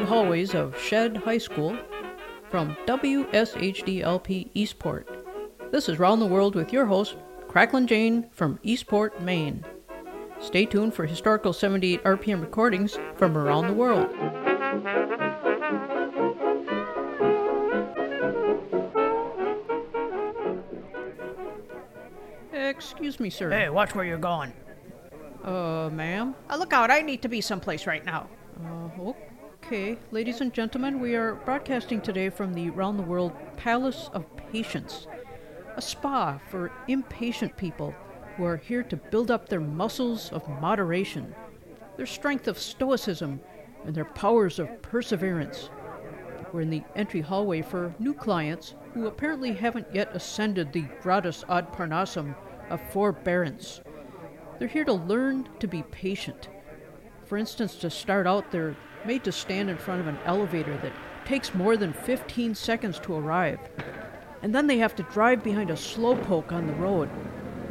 live hallways of Shead High School from WSHDLP Eastport. This is Round the World with your host, Cracklin Jane from Eastport, Maine. Stay tuned for historical 78 RPM recordings from around the world. Excuse me, sir. Hey, watch where you're going. Uh, ma'am? Uh, look out, I need to be someplace right now. Uh, okay. Ladies and gentlemen, we are broadcasting today from the Round the World Palace of Patience, a spa for impatient people who are here to build up their muscles of moderation, their strength of stoicism, and their powers of perseverance. We're in the entry hallway for new clients who apparently haven't yet ascended the gradus ad parnassum of forbearance. They're here to learn to be patient. For instance, to start out, they're made to stand in front of an elevator that takes more than 15 seconds to arrive. And then they have to drive behind a slowpoke on the road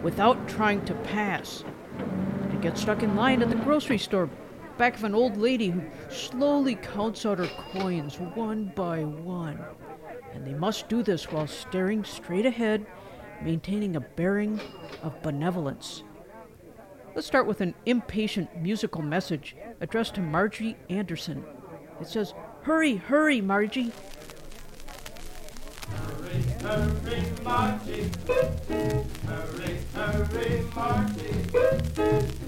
without trying to pass. And get stuck in line at the grocery store back of an old lady who slowly counts out her coins one by one. And they must do this while staring straight ahead, maintaining a bearing of benevolence. Let's start with an impatient musical message addressed to Margie Anderson. It says, Hurry, hurry, Margie. Hurry, hurry, Margie. Hurry, hurry, Margie.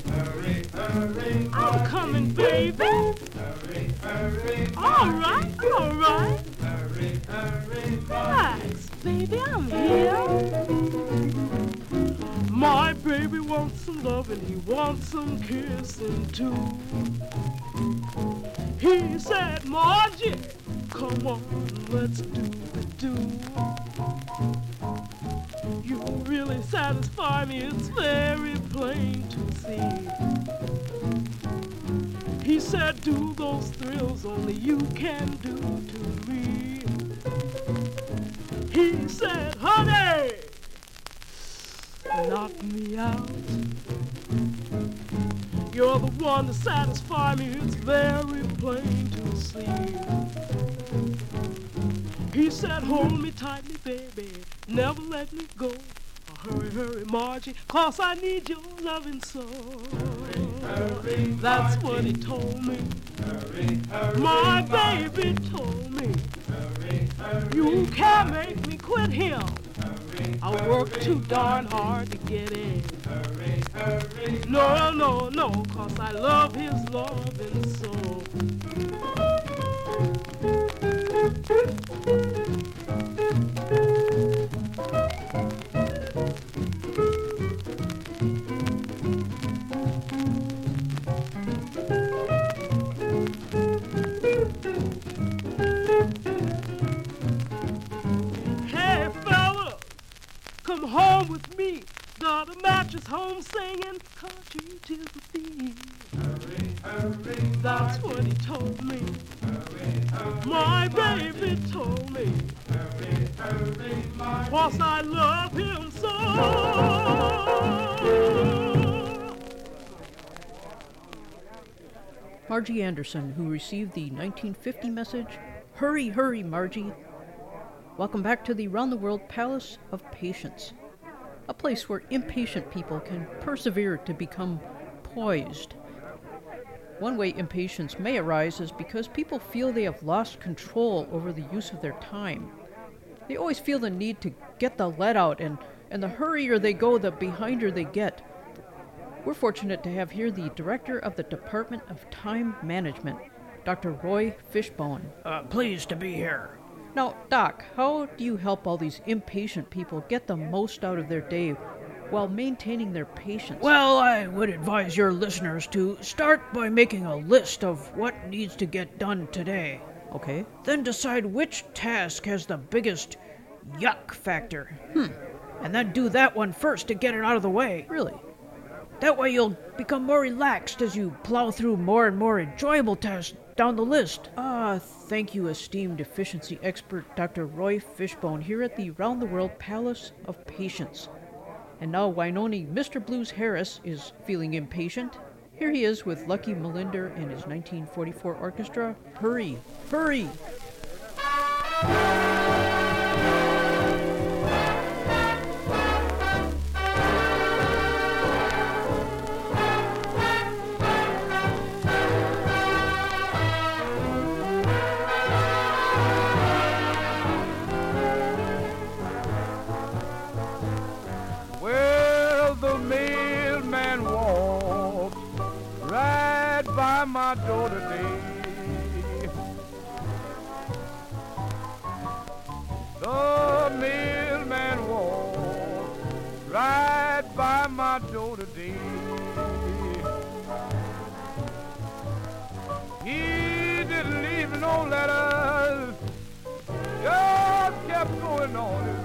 Hurry, hurry, I'm coming, baby. hurry, hurry, All right, all right. hurry, hurry, Relax, baby, I'm here. My baby wants some loving, he wants some kissing too. He said, Margie, come on, let's do the do. You really satisfy me, it's very plain to see. He said, do those thrills only you can do to me. He said, honey, knock me out. You're the one to satisfy me, it's very plain to see. He said, hold me tightly, baby, never let me go. Hurry, hurry, Margie, cause I need your loving so. That's what he told me. Hurry, hurry, My baby told me. Hurry, hurry, You can't make me quit him. I work too darn hard to get in. No, no, no, cause I love his loving so. Hey, come home with me. Got a mattress home singing country to the beat. That's what he told me. My baby told me. Cause I love him so. Margie Anderson, who received the 1950 message, Hurry, hurry, Margie. Welcome back to the Round the World Palace of Patience, a place where impatient people can persevere to become poised. One way impatience may arise is because people feel they have lost control over the use of their time. They always feel the need to get the let out, and, and the hurrier they go, the behinder they get. We're fortunate to have here the director of the Department of Time Management, Dr. Roy Fishbone. Uh, pleased to be here. Now, Doc, how do you help all these impatient people get the most out of their day while maintaining their patience? Well, I would advise your listeners to start by making a list of what needs to get done today. okay. Then decide which task has the biggest yuck factor. Hmm. And then do that one first to get it out of the way. Really? That way you'll become more relaxed as you plow through more and more enjoyable tasks down the list. Ah, thank you, esteemed efficiency expert Dr. Roy Fishbone here at the Round the World Palace of Patience. And now Wynonie Mr. Blues Harris is feeling impatient Here he is with Lucky Millinder and his 1944 orchestra. Hurry, hurry! Door today. The mailman walked right by my door today. He didn't leave no letters, just kept going on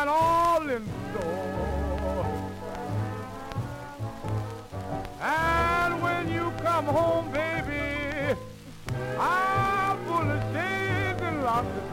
mine all in store. And when you come home, baby, I'll pull the shades and lock the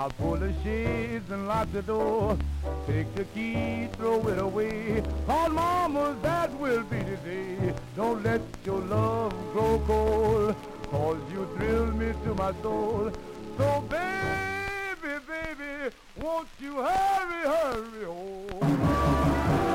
I'll pull the shades and lock the door. Take the key, throw it away. Call mama, that will be the day. Don't let your love grow cold. Cause you thrill me to my soul. So baby, baby, won't you hurry, hurry home?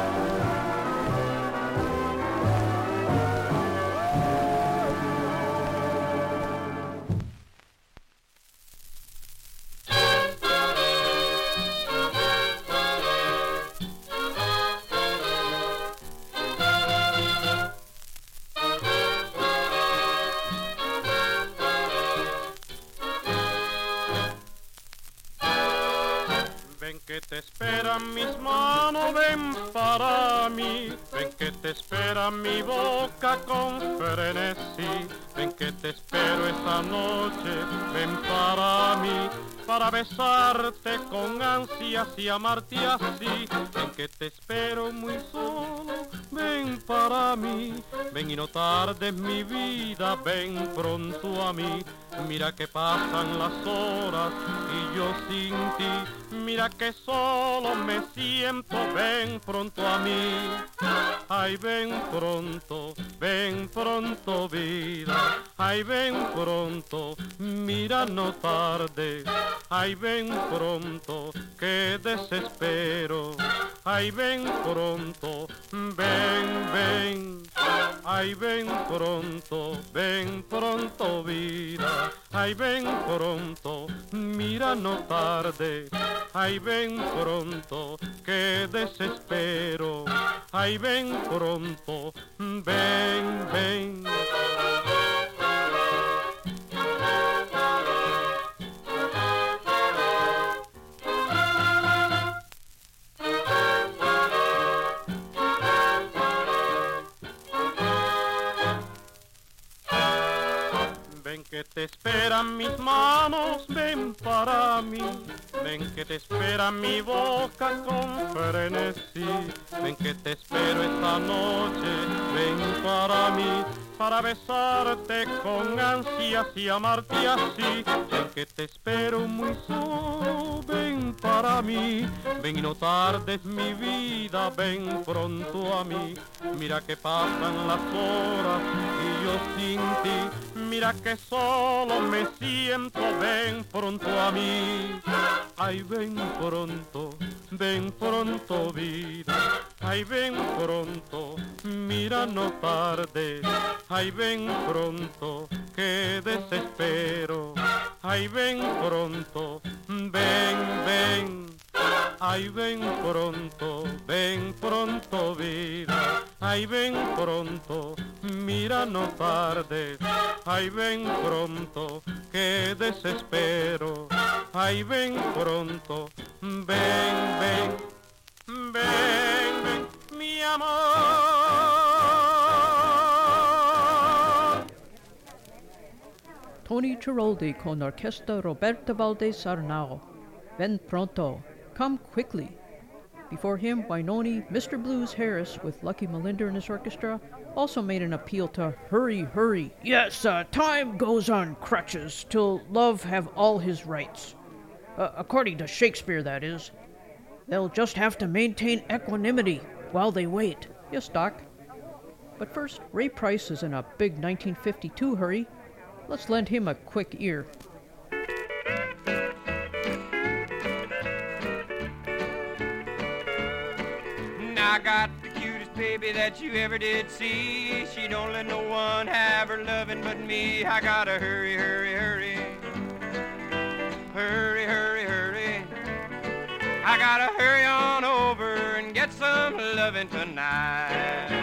Besarte con ansias y amarte así. Y no tardes mi vida, ven pronto a mí. Mira que pasan las horas y yo sin ti. Mira que solo me siento, ven pronto a mí. Ay, ven pronto, ven pronto vida. Ay, ven pronto, mira no tarde. Ay, ven pronto, que desespero. Ay, ven pronto, ven, ven. Ven pronto, ven pronto vida. Ay, ven pronto, mira no tarde. Ay, ven pronto, que desespero. Ay, ven pronto, ven, ven. Te esperan mis manos, ven para mí. Ven que te espera mi boca con frenesí. Ven que te espero esta noche, ven para mí. para besarte con ansias y amarte así. Ven que te espero muy solo, ven para mí. Ven y no tardes mi vida, ven pronto a mí. Mira que pasan las horas y yo sin ti. Mira que solo me siento, ven pronto a mí. Ay, ven pronto, ven pronto vida. Ay, ven pronto, mira no tarde. Ay, ven pronto, que desespero. Ay, ven pronto, ven, ven. Ay, ven pronto, ven pronto vida. Ay, ven pronto, mira no tarde. Ay, ven pronto, que desespero. Ay, ven pronto, ven, ven, ven, ven, mi amor. Tony Giroldi con Orquesta Roberta Valdez Arnao. Ven pronto. Come quickly. Before him, Wynonie, Mr. Blues Harris, with Lucky Millinder and his orchestra, also made an appeal to hurry, hurry. Yes, uh, time goes on crutches till love have all his rights. Uh, according to Shakespeare, that is. They'll just have to maintain equanimity while they wait. Yes, Doc. But first, Ray Price is in a big 1952 hurry. Let's lend him a quick ear. Baby that you ever did see. She don't let no one have her loving but me. I gotta hurry, hurry, hurry. Hurry, hurry, hurry. I gotta hurry on over and get some loving tonight.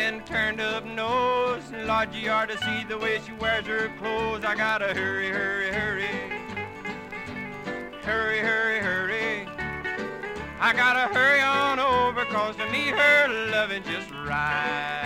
And turned up nose. And Lord, you ought to see the way she wears her clothes. I gotta hurry, hurry, hurry. Hurry, hurry, hurry. I gotta hurry on over, cause to me her loving just right.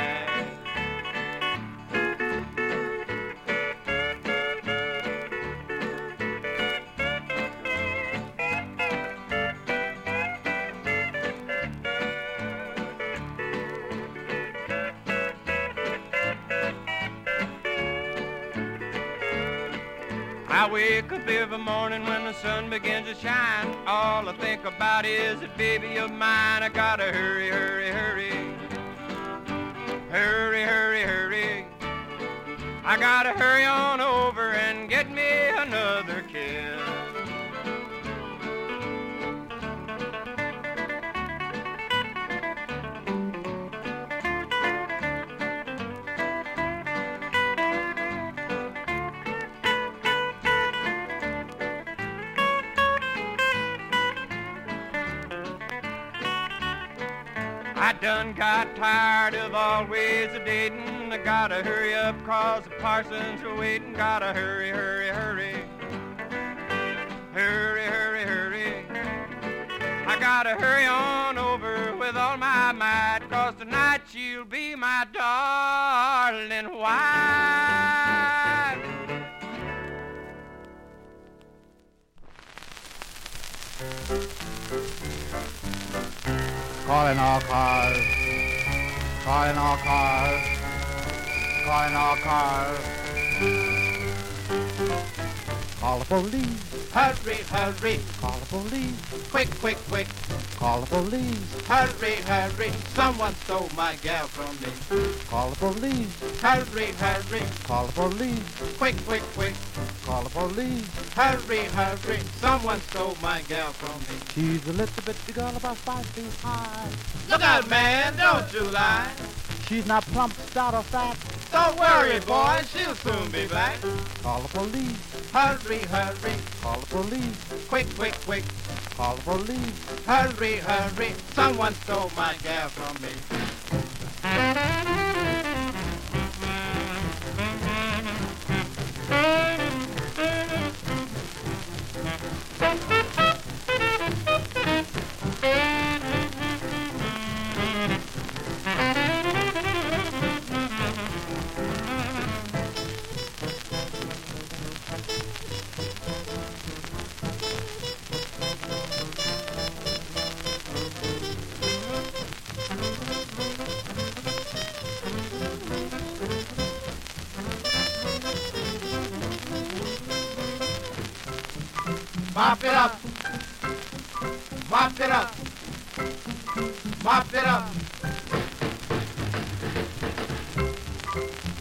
Wake up every morning when the sun begins to shine. All I think about is that baby of mine. I gotta hurry, hurry, hurry. Hurry, hurry, hurry. I gotta hurry on over and get me done got tired of always a dating. I gotta hurry up cause the parsons are waiting. Gotta hurry, hurry, hurry. Hurry, hurry, hurry. I gotta hurry on over with all my might cause tonight she'll be my darling wife. Calling all cars. Calling all cars. Calling all cars. Call the police. Hurry, hurry, Call the police. quick, quick, quick. Call the police. Hurry, hurry, someone stole my gal from me. Call the police. Hurry, hurry, Call the police. quick, quick, quick. Call the police. Hurry, hurry, someone stole my gal from me. She's a little bitty girl about five feet high. Look out, man, don't you lie. She's not plump, stout, or fat. Don't worry, boy, she'll soon be back. Call the police. Hurry, hurry, Call the police. quick, quick, quick. Call the police. Hurry, hurry, someone stole my gal from me. Mop it up. Mop it up. Mop it up.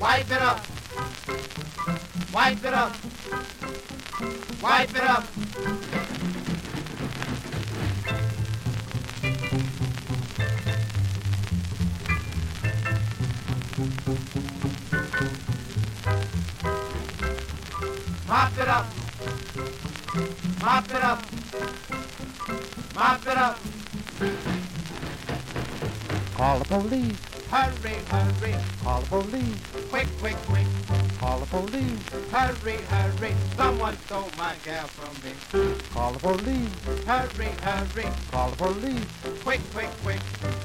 Wipe it up. Wipe it up. Wipe it up. Mop it up. Mop it up. Call the police. Hurry, hurry. Call the police. Quick, quick, quick. Call the police. Hurry, hurry. Someone stole my gal from me. Call the police. Hurry, hurry. Call the police. Quick, quick, quick.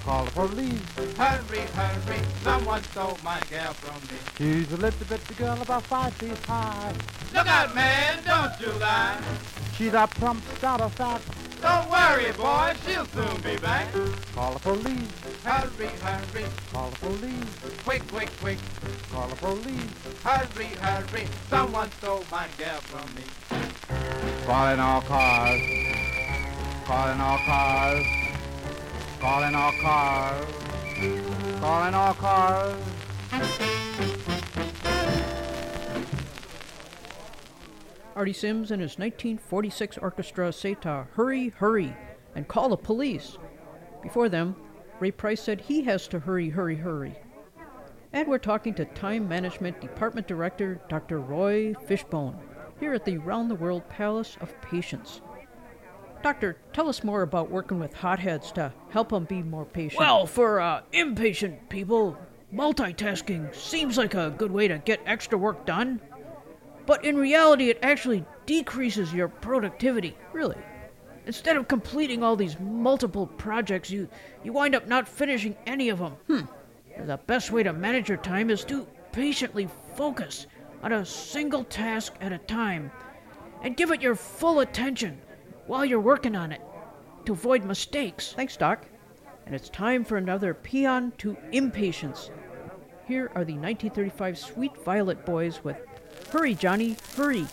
Call the police. Hurry, hurry. Someone stole my gal from me. She's a little bitty girl about five feet high. Look out, man. Don't you lie. She's a stout of fat. Don't worry, boy. She'll soon be back. Call the police. Hurry, hurry. Call the police. Quick, quick, quick. Call the police. Hurry, hurry. Someone stole my girl from me. Calling all cars. Calling all cars. Calling all cars. Calling all cars. Artie Sims and his 1946 orchestra to hurry, hurry, and call the police. Before them, Ray Price said he has to hurry, hurry, hurry. And we're talking to Time Management Department Director Dr. Roy Fishbone here at the Round the World Palace of Patience. Doctor, tell us more about working with hotheads to help them be more patient. Well, for uh, impatient people, multitasking seems like a good way to get extra work done. But in reality, it actually decreases your productivity. really? Instead of completing all these multiple projects, you, you wind up not finishing any of them. Hmm. The best way to manage your time is to patiently focus on a single task at a time and give it your full attention while you're working on it to avoid mistakes. Thanks, Doc. And it's time for another Paean to Impatience. Here are the 1935 Sweet Violet Boys with Hurry, Johnny, Hurry.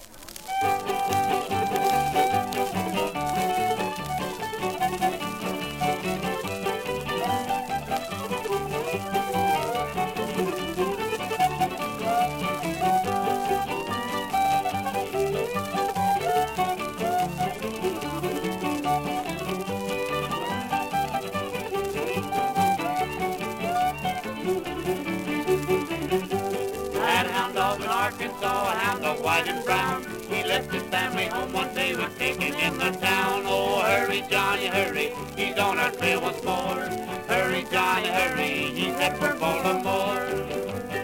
Arkansas, a hound dog white and brown. He left his family home one day, was taken in the town. Oh, hurry, Johnny, hurry, he's on our trail once more. Hurry, Johnny, hurry, he's headed for Baltimore.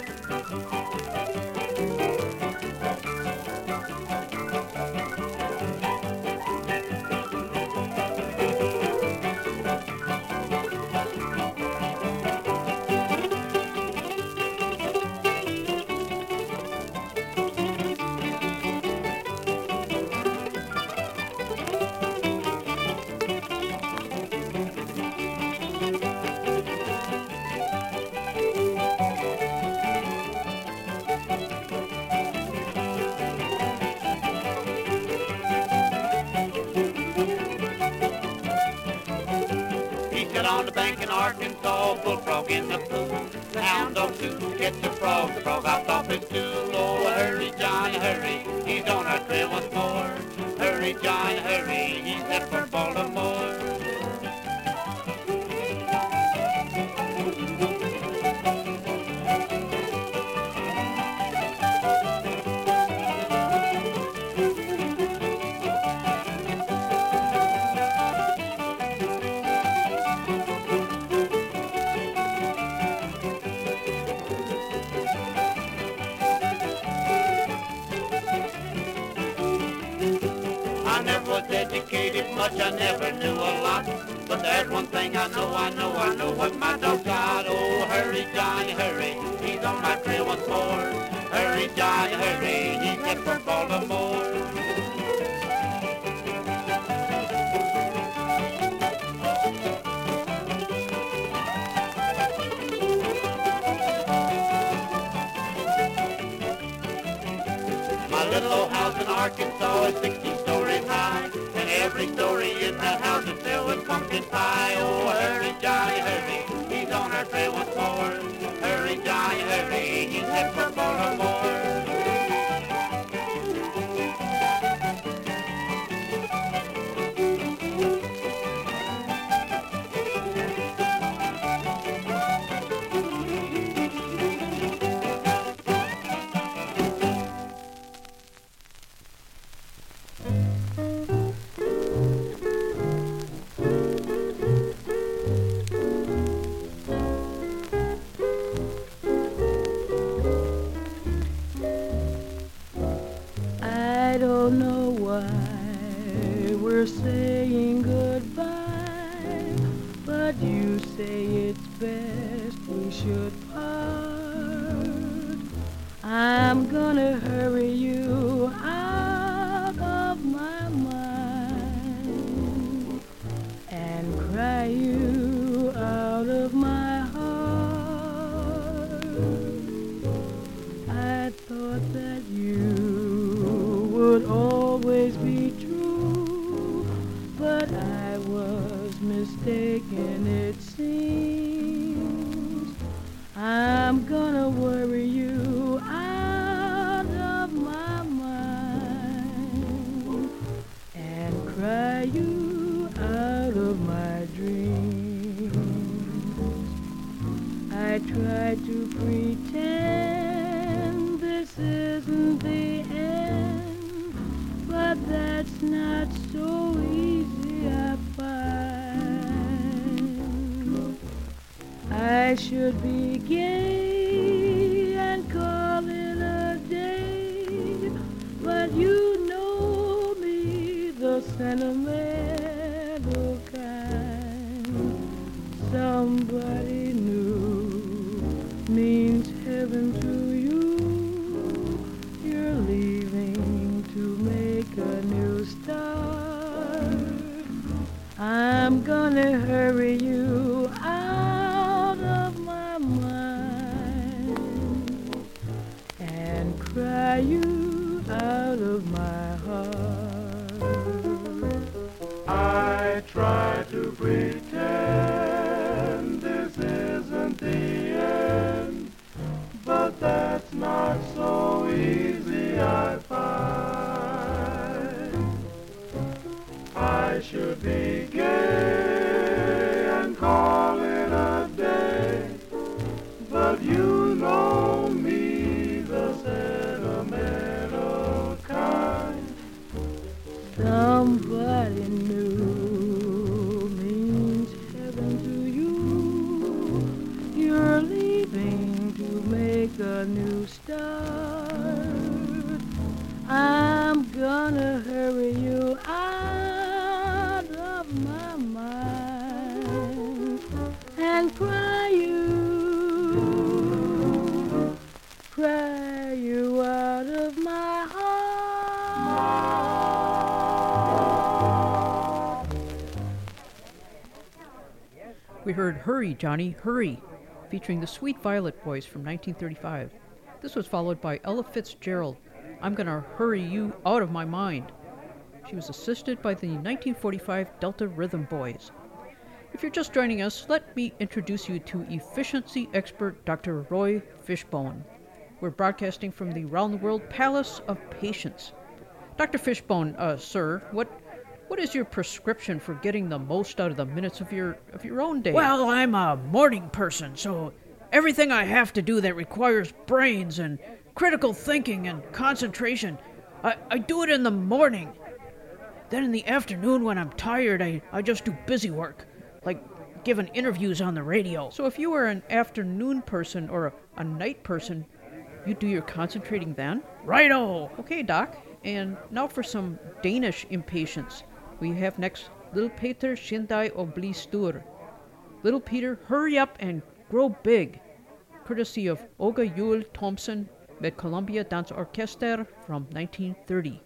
In Arkansas, bullfrog in the pool. The hound dog too, catch the frog, the frog hopped off his stool. Oh, hurry, Johnny, hurry, he's on our trail once more. Hurry, Johnny, hurry, he's headed for Baltimore. Much, I never knew a lot. But there's one thing I know, I know, I know what my dog got. Oh, hurry, Johnny, hurry, he's on my trail once more. Hurry, Johnny, hurry, he's headed for Baltimore. My little old house in Arkansas is 60 He's on our trail once more. Hurry, Johnny, hurry. He's headed for Baltimore. You out of my heart. I try to pretend this isn't the end, but that's not so easy, heard Hurry, Johnny, Hurry, featuring the Sweet Violet Boys from 1935. This was followed by Ella Fitzgerald, I'm Gonna Hurry You Out of My Mind. She was assisted by the 1945 Delta Rhythm Boys. If you're just joining us, let me introduce you to efficiency expert Dr. Roy Fishbone. We're broadcasting from the Round the World Palace of Patience. Dr. Fishbone, uh, sir, what what is your prescription for getting the most out of the minutes of your of your own day? Well, I'm a morning person, so everything I have to do that requires brains and critical thinking and concentration, I, I do it in the morning. Then in the afternoon, when I'm tired, I, I just do busy work, like giving interviews on the radio. So if you were an afternoon person or a, a night person, you do your concentrating then? Righto! Okay, Doc. And now for some Danish impatience. We have next Little Peter Shindai bli. Little Peter, hurry up and grow big. Courtesy of Olga Yule Thompson med Columbia Dance Orchestra from 1930.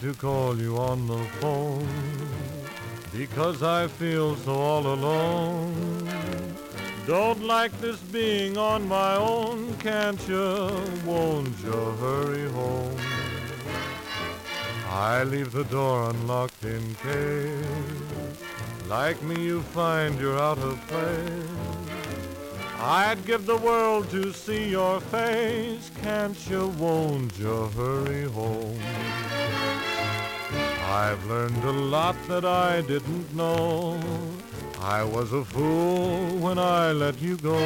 To call you on the phone because I feel so all alone. Don't like this being on my own, can't you? Won't you hurry home? I leave the door unlocked in case, like me, you find you're out of place. I'd give the world to see your face. Can't you, won't I've learned a lot that I didn't know. I was a fool when I let you go.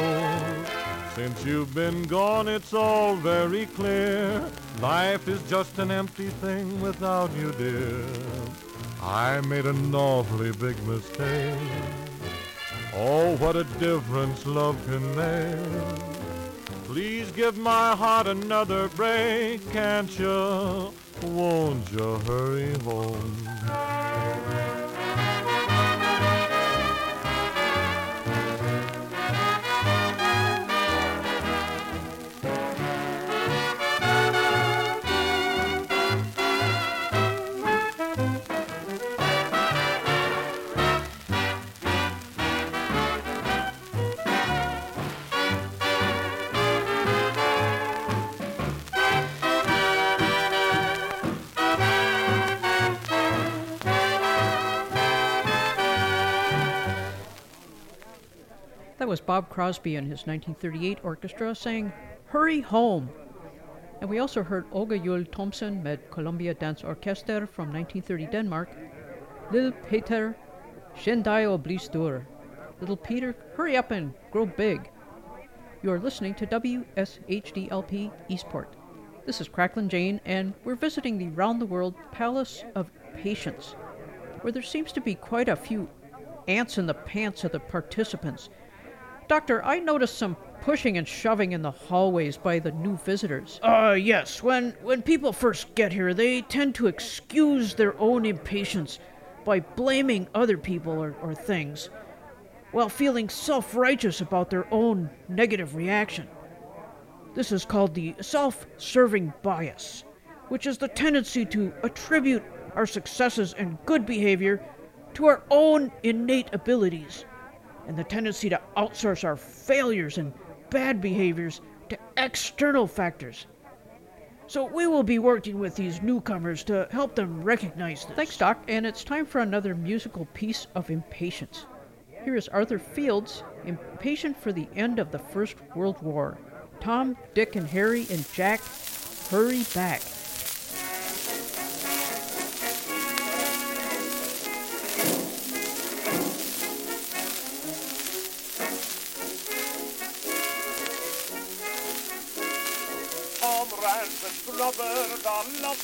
Since you've been gone, it's all very clear. Life is just an empty thing without you, dear. I made an awfully big mistake. Oh, what a difference love can make. Please give my heart another break, can't you? Won't you hurry home? Was Bob Crosby and his 1938 orchestra saying, Hurry Home. And we also heard Olga Juul Thomsen med Columbia Dance Orchester from 1930 Denmark, Lil Peter Shendai Oblistur. Little Peter, hurry up and grow big. You are listening to WSHDLP Eastport. This is Cracklin' Jane, and we're visiting the Round the World Palace of Patience, where there seems to be quite a few ants in the pants of the participants. Doctor, I noticed some pushing and shoving in the hallways by the new visitors. Uh, yes. When when people first get here, they tend to excuse their own impatience by blaming other people or, or things, while feeling self-righteous about their own negative reaction. This is called the self-serving bias, which is the tendency to attribute our successes and good behavior to our own innate abilities, and the tendency to outsource our failures and bad behaviors to external factors. So we will be working with these newcomers to help them recognize this. Thanks, Doc, and it's time for another musical piece of impatience. Here is Arthur Fields, impatient for the end of the First World War. Tom, Dick, and Harry and Jack hurry back.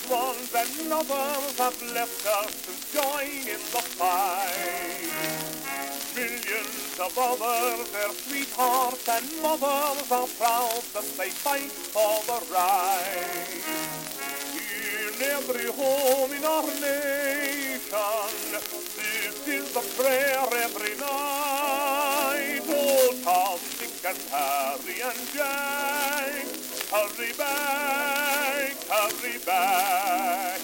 Ones and lovers have left us to join in the fight. Millions of others, their sweethearts and mothers are proud that they fight for the right. In every home in our nation, this is the prayer every night. Oh, Tom, Dick, and Harry, and Jack, hurry back, hurry back.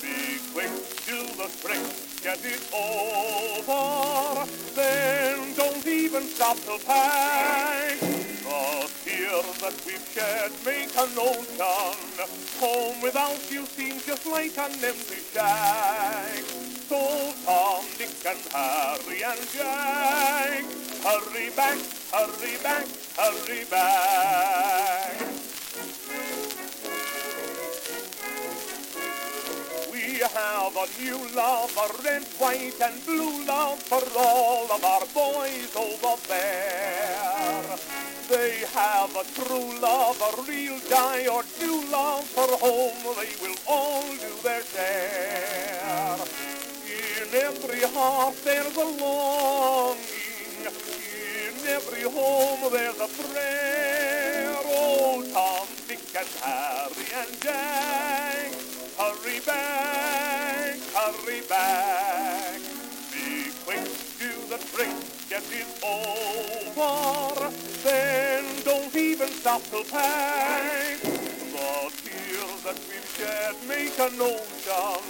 Be quick, do the trick, get it over. Then don't even stop to pack. The tears that we've shed make an ocean. Home without you seems just like an empty shack. So Tom, Dick, and Harry, and Jack, hurry back, hurry back, hurry back. We have a new love, a red, white, and blue love for all of our boys over there. They have a true love, a real die or do love for home. They will all do their share. In every heart there's a longing. In every home there's a prayer. Oh, Tom, Dick, and Harry, and Jack, hurry back, hurry back. Be quick, do the trick, get it over. Then don't even stop to pack. The tears that we've shed make an ocean.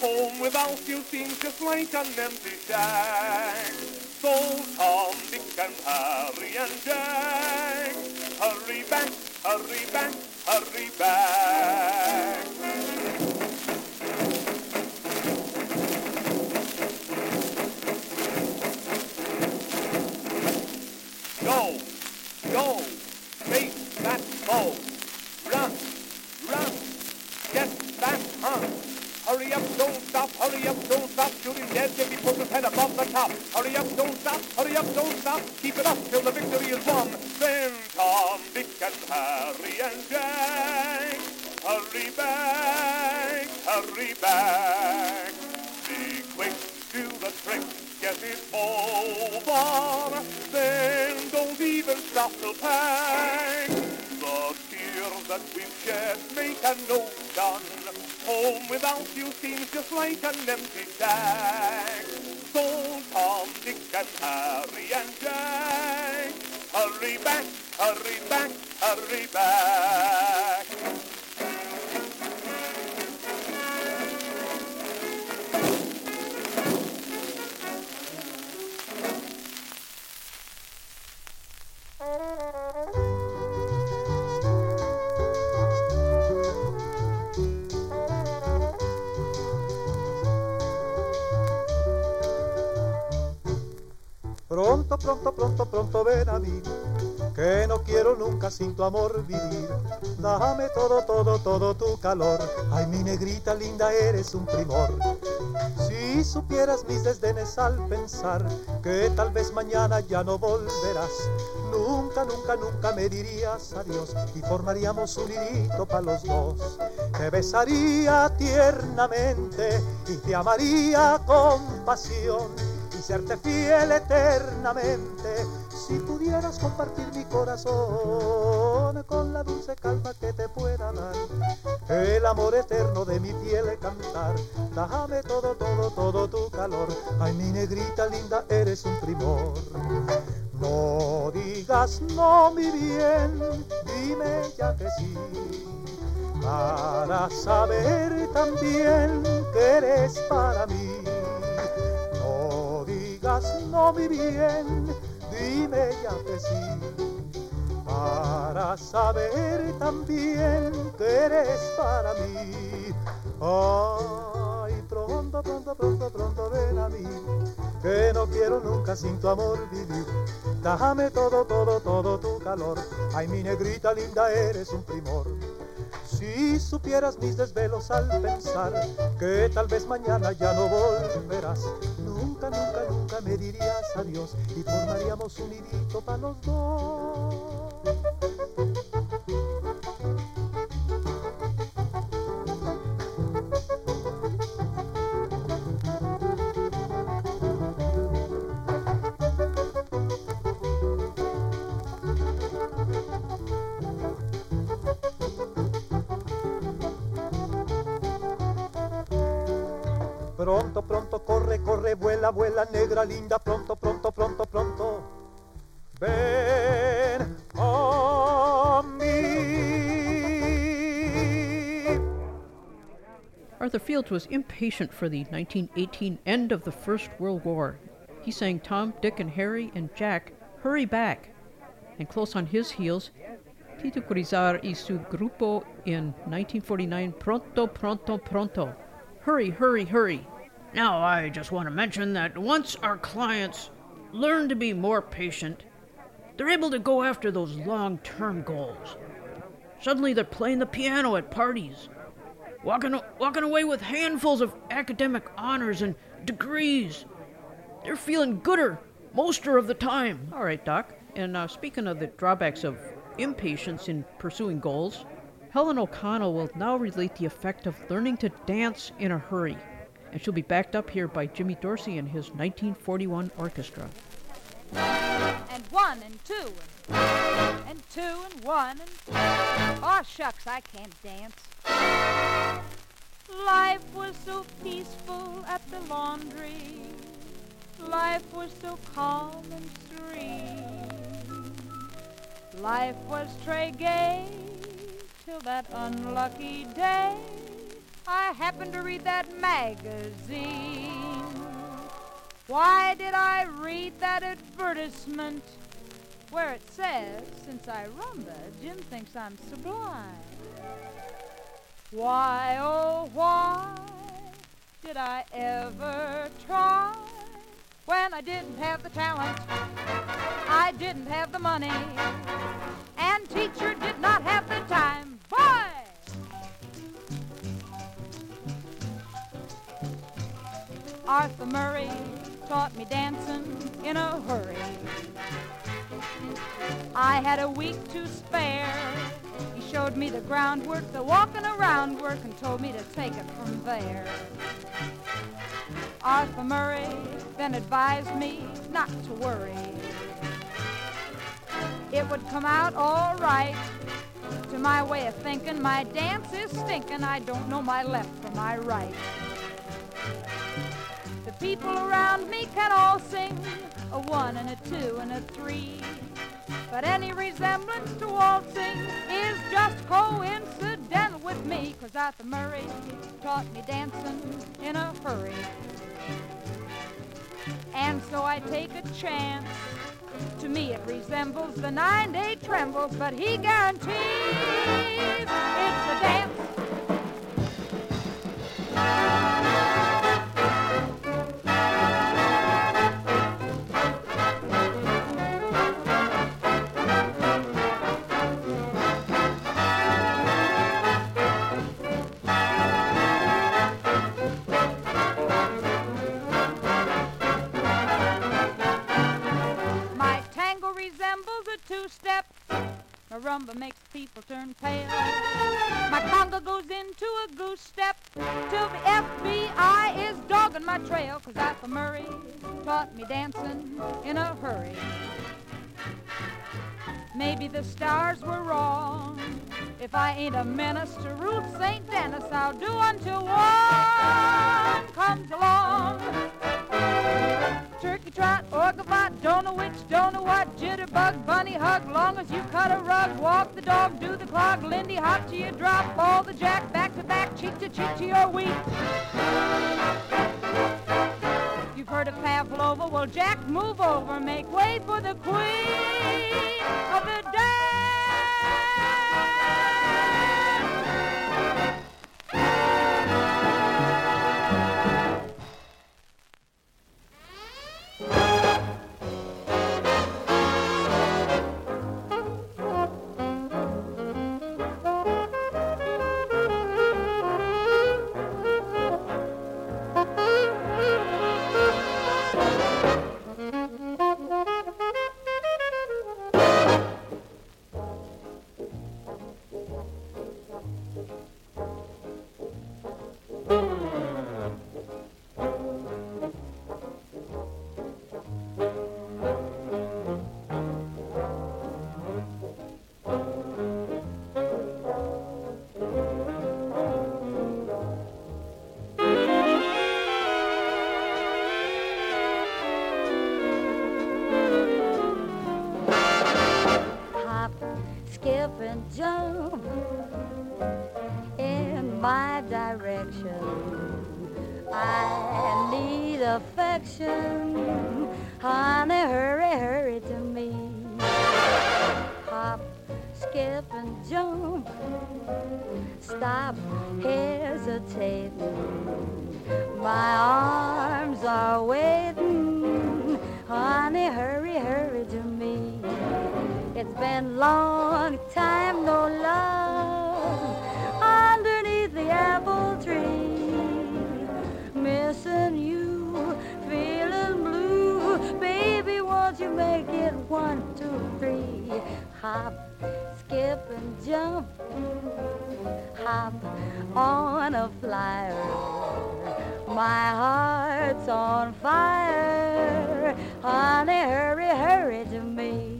Home without you seems just like an empty shack. So Tom, sin tu amor vivir. Dame todo, todo, todo tu calor. Ay, mi negrita linda, eres un primor. Si supieras mis desdenes al pensar que tal vez mañana ya no volverás, nunca, nunca, nunca me dirías adiós y formaríamos un nidito para los dos. Te besaría tiernamente y te amaría con pasión y serte fiel eternamente compartir mi corazón con la dulce calma que te pueda dar. El amor eterno de mi piel cantar dame todo todo todo tu calor. Ay mi negrita linda eres un primor. No digas no mi bien dime ya que sí. Para saber también que eres para mí. No digas no mi bien que sí, para saber también que eres para mí. Ay, pronto, pronto, pronto, pronto ven a mí, que no quiero nunca sin tu amor vivir. Dame todo, todo, todo tu calor. Ay, mi negrita linda, eres un primor. Si supieras mis desvelos al pensar que tal vez mañana ya no volverás, nunca, nunca, nunca me dirías adiós y formaríamos un nidito para los dos. Vuela, vuela, negra linda, pronto, pronto, pronto, pronto. Ven a mí. Arthur Fields was impatient for the 1918 end of the First World War. He sang Tom, Dick, and Harry and Jack, Hurry Back. And close on his heels, Tito Grisar y su grupo in 1949, Pronto, Pronto, Pronto. Hurry, hurry, hurry. Now, I just want to mention that once our clients learn to be more patient, they're able to go after those long term goals. Suddenly, they're playing the piano at parties, walking, walking away with handfuls of academic honors and degrees. They're feeling gooder moster of the time. All right, Doc. And uh, speaking of the drawbacks of impatience in pursuing goals, Helen O'Connell will now relate the effect of learning to dance in a hurry. And she'll be backed up here by Jimmy Dorsey and his 1941 orchestra. And one and two and, two and one and oh shucks, I can't dance. Life was so peaceful at the laundry. Life was so calm and serene. Life was très gay till that unlucky day I happened to read that magazine. Why did I read that advertisement where it says, since I rumba, Jim thinks I'm sublime? Why, oh, why did I ever try when I didn't have the talent? I didn't have the money, and teacher did not have the time. Boy! Arthur Murray taught me dancing in a hurry. I had a week to spare. He showed me the groundwork, the walking around work, and told me to take it from there. Arthur Murray then advised me not to worry. It would come out all right. To my way of thinking, my dance is stinking. I don't know my left from my right. The people around me can all sing a one and a two and a three. But any resemblance to waltzing is just coincidental with me, cause Arthur Murray taught me dancing in a hurry. And so I take a chance. To me it resembles the nine-day trembles, but he guarantees it's a dance. two-step. My rumba makes people turn pale. My conga goes into a goose step till the FBI is dogging my trail. Cause Arthur Murray taught me dancing in a hurry. Maybe the stars were wrong. If I ain't a menace to Ruth St. Denis, I'll do until one comes along. Turkey trot, or gavotte, don't know which, don't know what, jitterbug, bunny hug, long as you cut a rug, walk the dog, do the clog, Lindy hop to your drop, ball the jack, back to back, cheek to cheek to your wheat. You've heard of Pavlova, well Jack, move over, make way for the queen of the hop, skip, and jump. Hop on a flyer. My heart's on fire. Honey, hurry, hurry to me.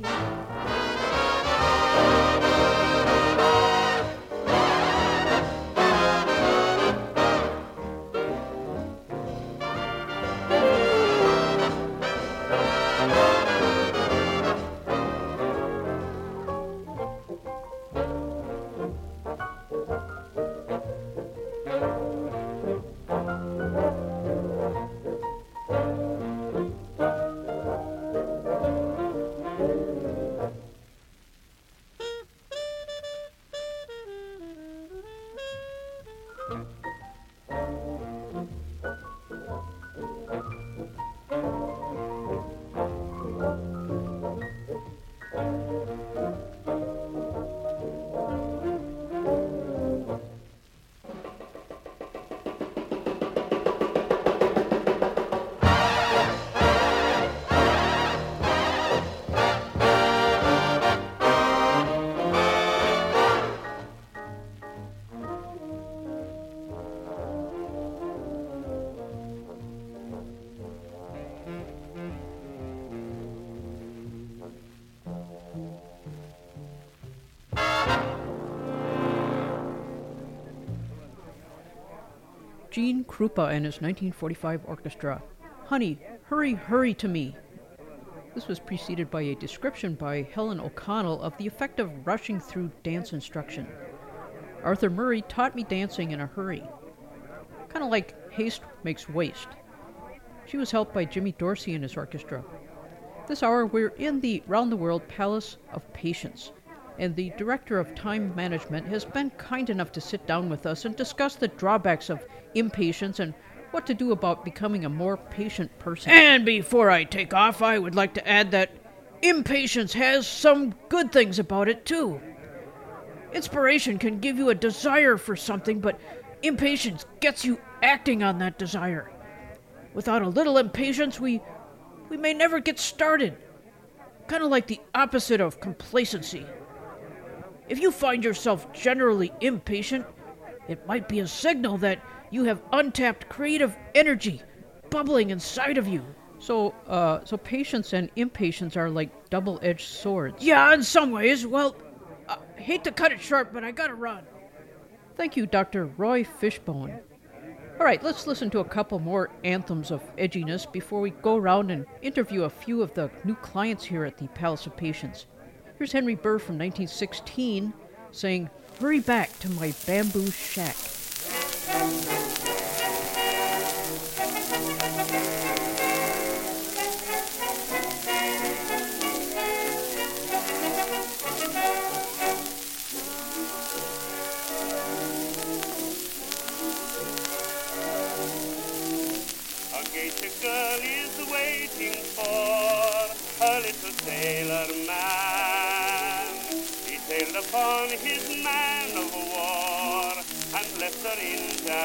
Krupa and his 1945 orchestra. Honey, hurry, hurry to me. This was preceded by a description by Helen O'Connell of the effect of rushing through dance instruction. Arthur Murray taught me dancing in a hurry. Kind of like haste makes waste. She was helped by Jimmy Dorsey and his orchestra. This hour, we're in the Round the World Palace of Patience, and the Director of Time Management has been kind enough to sit down with us and discuss the drawbacks of impatience and what to do about becoming a more patient person. And before I take off, I would like to add that impatience has some good things about it, too. Inspiration can give you a desire for something, but impatience gets you acting on that desire. Without a little impatience, we we may never get started. Kind of like the opposite of complacency. If you find yourself generally impatient, it might be a signal that you have untapped creative energy bubbling inside of you. So, uh, so patience and impatience are like double-edged swords. Yeah, in some ways. Well, I hate to cut it short, but I gotta run. Thank you, Dr. Roy Fishbone. All right, let's listen to a couple more anthems of edginess before we go around and interview a few of the new clients here at the Palace of Patience. Here's Henry Burr from 1916 saying, Hurry back to my bamboo shack.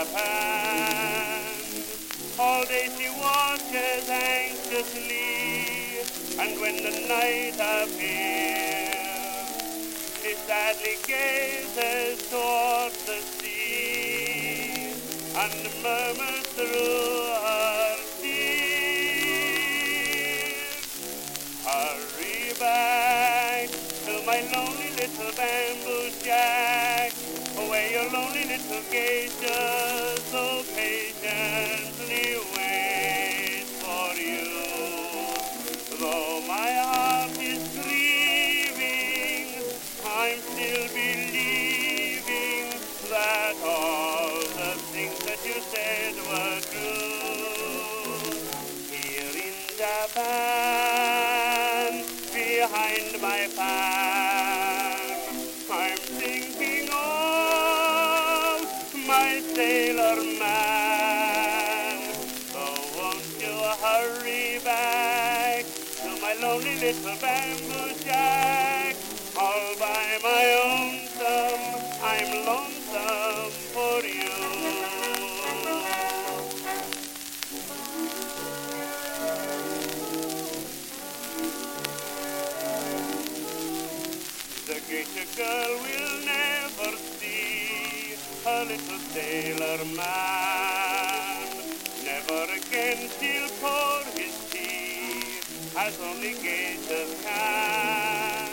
Japan. All day she watches anxiously, and when the night appears, she sadly gazes toward the sea and murmurs through her tears. Hurry back to my lonely little bamboo shack, where your lonely little geisha patiently as only geishas can.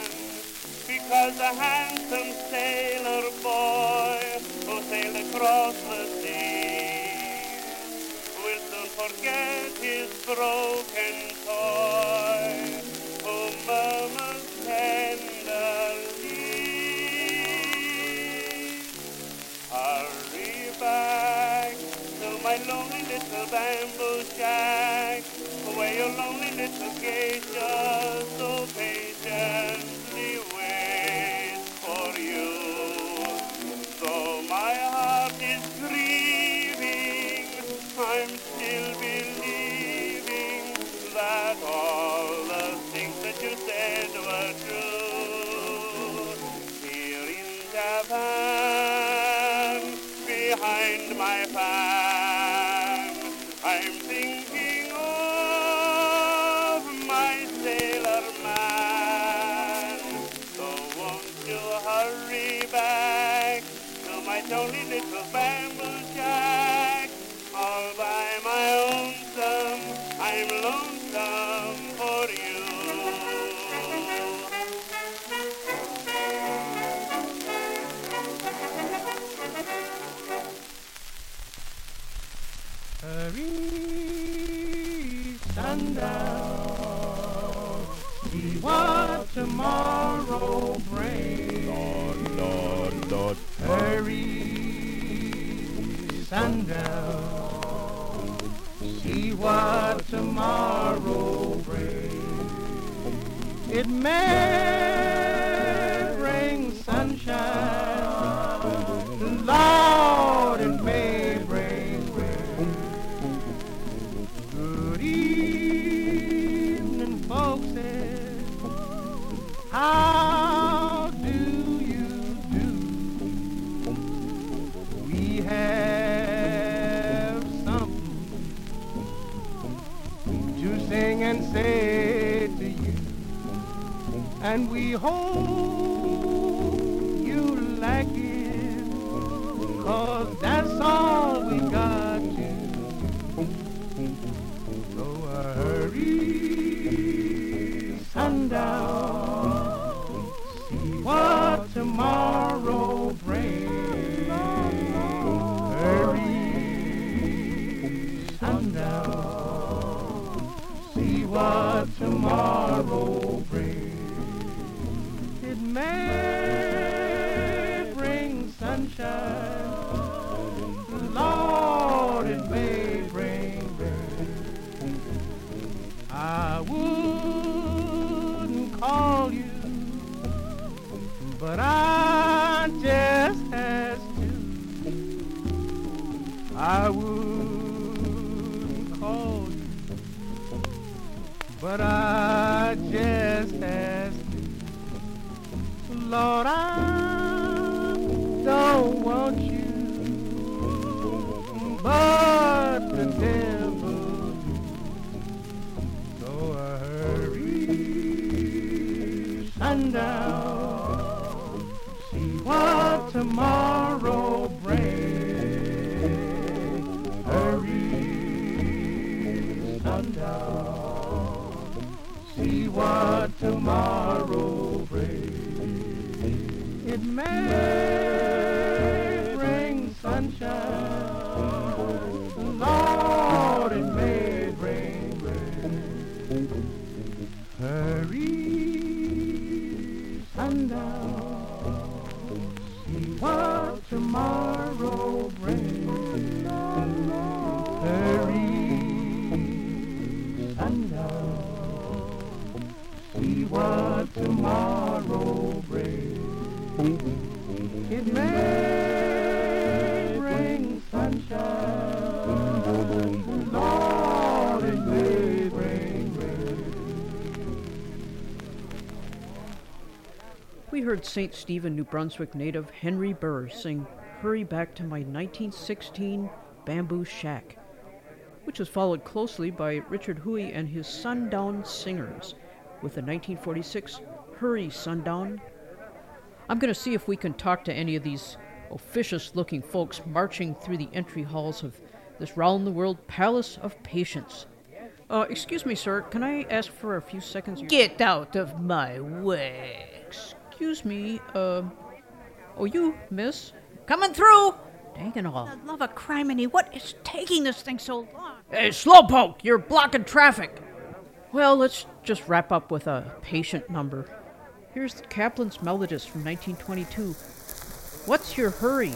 Because a handsome sailor boy who sailed across the sea will soon forget his broken toy, who murmurs tenderly. Hurry back to my lonely little bamboo shack, where your lonely little behind my fan, I'm St. Stephen, New Brunswick native Henry Burr sing Hurry Back to My 1916 Bamboo Shack, which was followed closely by Richard Huey and his Sundown Singers with the 1946 Hurry Sundown. I'm going to see if we can talk to any of these officious looking folks marching through the entry halls of this round the world Palace of Patience. Uh, excuse me, sir, can I ask for a few seconds? Get out of my way. Excuse me, uh. Oh, you, miss? Coming through. Dang it all. The love of criminy, what is taking this thing so long? Hey, Slowpoke, you're blocking traffic. Well, let's just wrap up with a patient number. Here's Kaplan's Melodist from 1922. What's your hurry?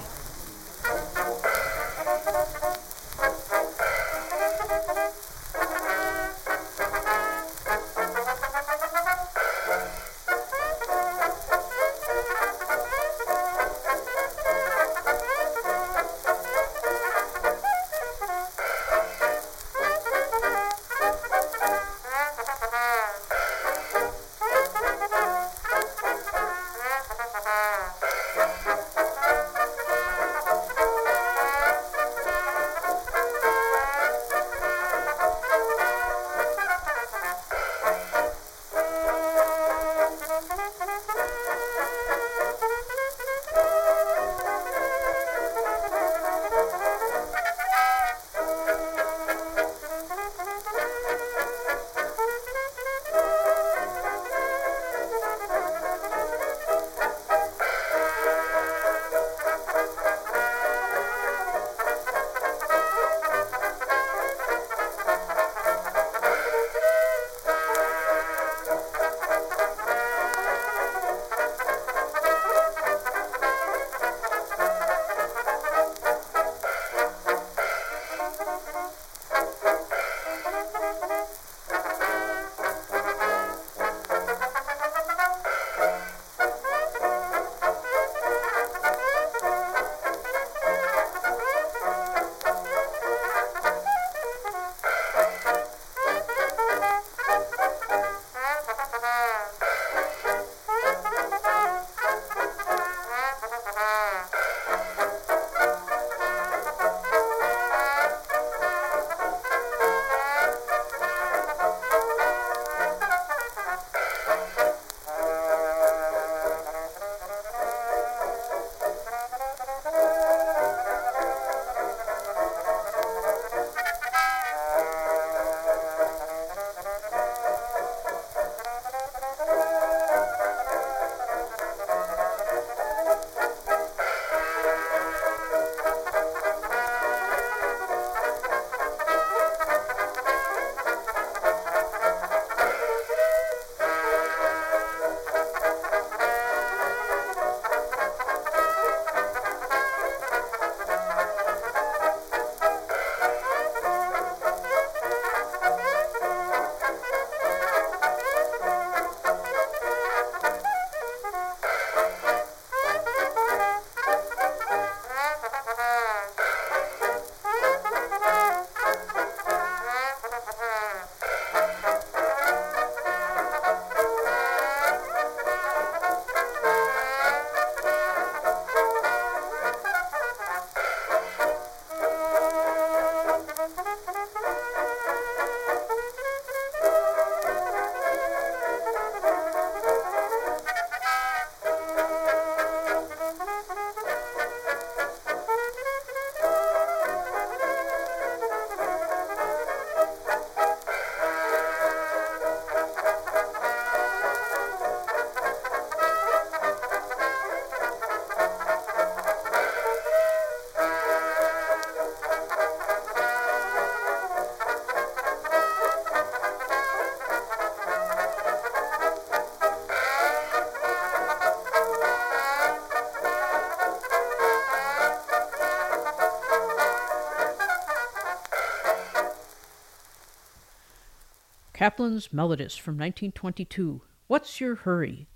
Kaplan's Melodist from 1922. What's Your Hurry?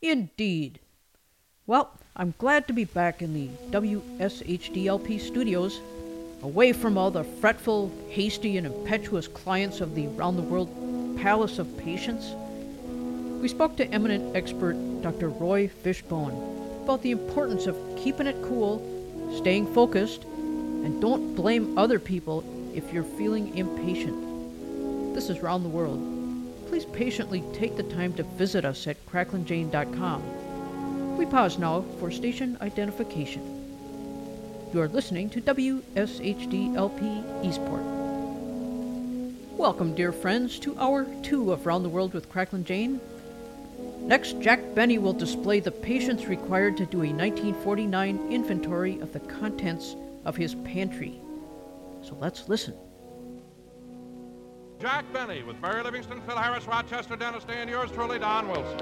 Indeed. Well, I'm glad to be back in the WSHDLP studios, away from all the fretful, hasty, and impetuous clients of the round the world palace of patience. We spoke to eminent expert Dr. Roy Fishbone about the importance of keeping it cool, staying focused, and don't blame other people if you're feeling impatient. This is Round the World. Please patiently take the time to visit us at cracklinjane.com. We pause now for station identification. You are listening to WSHD-LP Eastport. Welcome, dear friends, to Hour 2 of Round the World with Cracklin' Jane. Next, Jack Benny will display the patience required to do a 1949 inventory of the contents of his pantry. So let's listen. Jack Benny with Mary Livingstone, Phil Harris, Rochester, Dennis Day, and yours truly, Don Wilson.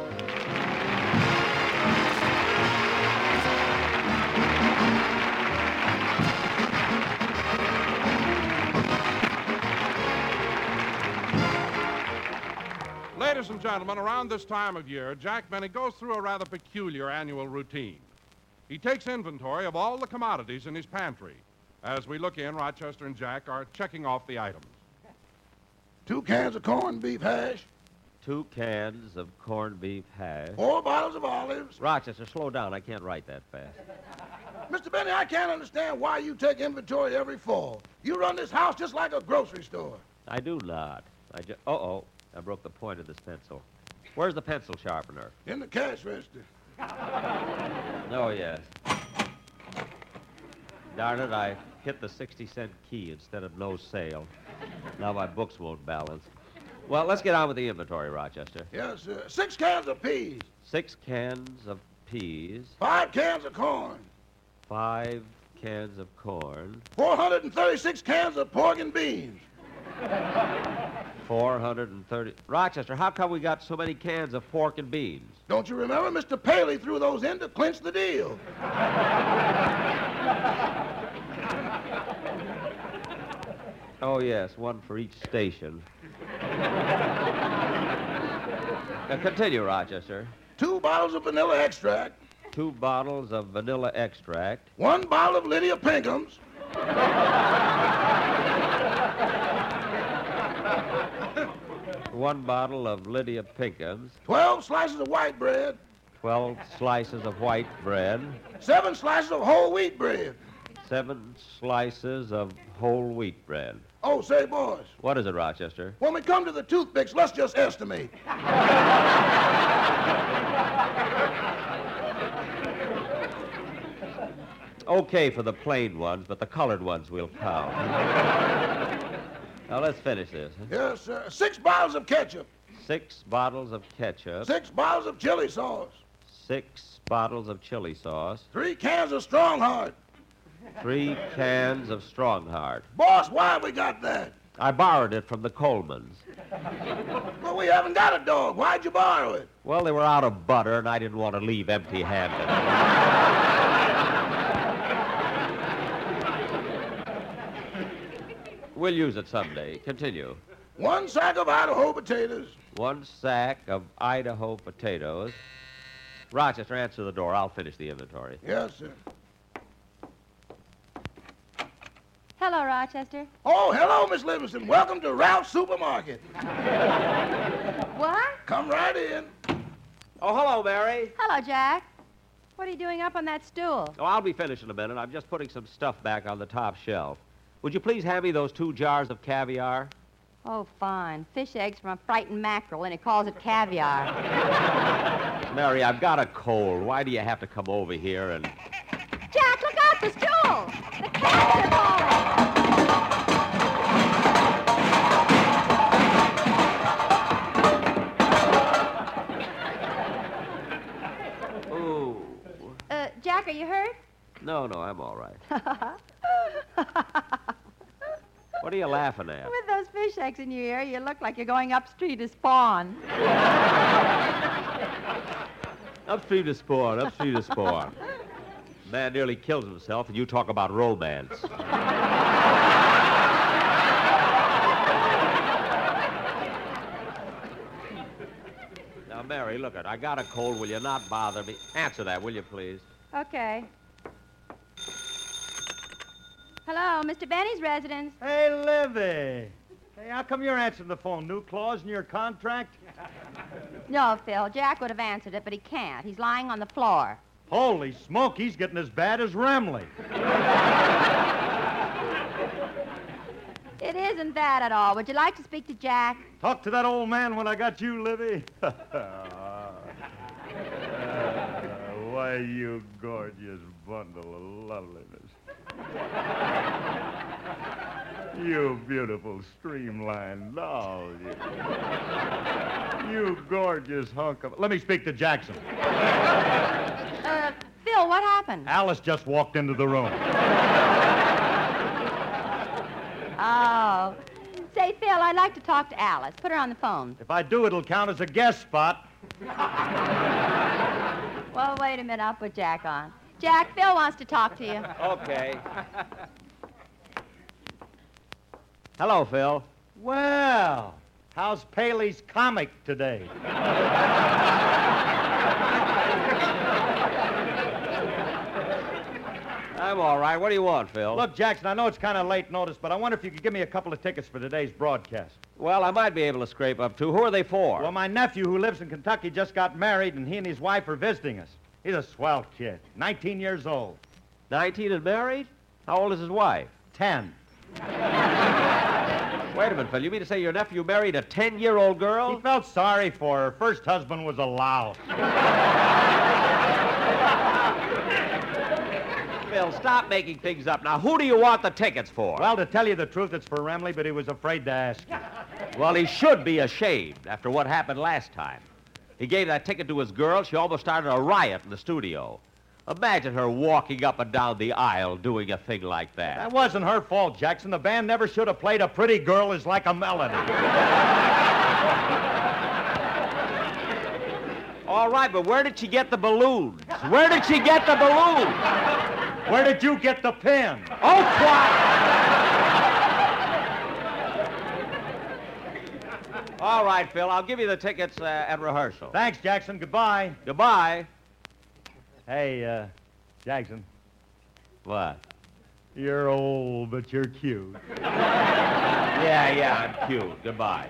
Ladies and gentlemen, around this time of year, Jack Benny goes through a rather peculiar annual routine. He takes inventory of all the commodities in his pantry. As we look in, Rochester and Jack are checking off the items. Two cans of corned beef hash, Two cans of corned beef hash. four bottles of olives. Rochester, slow down. I can't write that fast. Mr. Benny, I can't understand why you take inventory every fall. You run this house just like a grocery store. I do not. I just. Uh oh. I broke the point of this pencil. Where's the pencil sharpener? In the cash register. Oh, yes. Darn it, I hit the 60 cent key instead of no sale. Now my books won't balance. Well, let's get on with the inventory, Rochester. Yes, sir. Six cans of peas, Six cans of peas, five cans of corn, five cans of corn, 436 cans of pork and beans. 430. Rochester, how come we got so many cans of pork and beans? Don't you remember Mr. Paley threw those in to clinch the deal? Oh, yes, one for each station. Now, continue, Rochester. Two bottles of vanilla extract, Two bottles of vanilla extract, one bottle of Lydia Pinkham's, one bottle of Lydia Pinkham's, 12 slices of white bread, 12 slices of white bread, seven slices of whole wheat bread. seven slices of whole wheat bread. Oh, say, boys, What is it, Rochester? when we come to the toothpicks, let's just estimate. Okay for the plain ones, but the colored ones we'll count. now, let's finish this. Yes, sir. Six bottles of ketchup, Six bottles of ketchup, six bottles of chili sauce, six bottles of chili sauce, three cans of Strongheart. Three cans of Strongheart. Boss, why we got that? I borrowed it from the Colmans. Well, we haven't got a dog. Why'd you borrow it? Well, they were out of butter, and I didn't want to leave empty handed. we'll use it someday. Continue. One sack of Idaho potatoes, One sack of Idaho potatoes. Rochester, answer the door. I'll finish the inventory. Yes, sir. Hello, Rochester. Oh, hello, Miss Livingstone. Welcome to Ralph's Supermarket. What? Come right in. Oh, hello, Mary. Hello, Jack. What are you doing up on that stool? Oh, I'll be finished in a minute. I'm just putting some stuff back on the top shelf. Would you please hand me those two jars of caviar? Oh, fine. Fish eggs from a frightened mackerel, and he calls it caviar. Mary, I've got a cold. Why do you have to come over here and. Jack, look out, the stool! The cats are falling! Ooh. Uh, Jack, are you hurt? No, no, I'm all right. What are you laughing at? With those fish eggs in your ear, you look like you're going upstream to spawn. Upstream to spawn, upstream to spawn. Man nearly kills himself, and you talk about romance. Now, Mary, look it. I got a cold. Will you not bother me? Answer that, will you, please? Okay. Hello, Mr. Benny's residence. Hey, Livy. Hey, how come you're answering the phone? New clause in your contract? No, Phil. Jack would have answered it, but he can't. He's lying on the floor. Holy smoke, he's getting as bad as Remley. It isn't that at all. Would you like to speak to Jack? Talk to that old man when I got you, Livy. Uh, uh, why, you gorgeous bundle of loveliness. You beautiful streamlined doll. You, you gorgeous hunk of. Let me speak to Jackson. Uh, Phil, what happened? Alice just walked into the room. Oh. Say, Phil, I'd like to talk to Alice. Put her on the phone. If I do, it'll count as a guest spot. Well, wait a minute. I'll put Jack on. Jack, Phil wants to talk to you. Okay. Hello, Phil. Well, how's Paley's comic today? I'm all right. What do you want, Phil? Look, Jackson, I know it's kind of late notice, but I wonder if you could give me a couple of tickets for today's broadcast. Well, I might be able to scrape up two. Who are they for? Well, my nephew who lives in Kentucky just got married, and he and his wife are visiting us. He's a swell kid, 19 years old. 19 and married? How old is his wife? 10. Wait a minute, Phil. You mean to say your nephew married a 10 year old girl? He felt sorry for her. First husband was a louse. Phil, stop making things up. Now, who do you want the tickets for? Well, to tell you the truth, it's for Remley, but he was afraid to ask. Well, he should be ashamed after what happened last time. He gave that ticket to his girl. She almost started a riot in the studio. Imagine her walking up and down the aisle doing a thing like that. That wasn't her fault, Jackson. The band never should have played A Pretty Girl is Like a Melody. All right, but where did she get the balloons? Where did she get the balloons? Where did you get the pin? Oh, quiet! All right, Phil, I'll give you the tickets uh, at rehearsal. Thanks, Jackson. Goodbye. Goodbye. Hey, uh, Jackson. What? You're old, but you're cute. Yeah, yeah, I'm cute. Goodbye.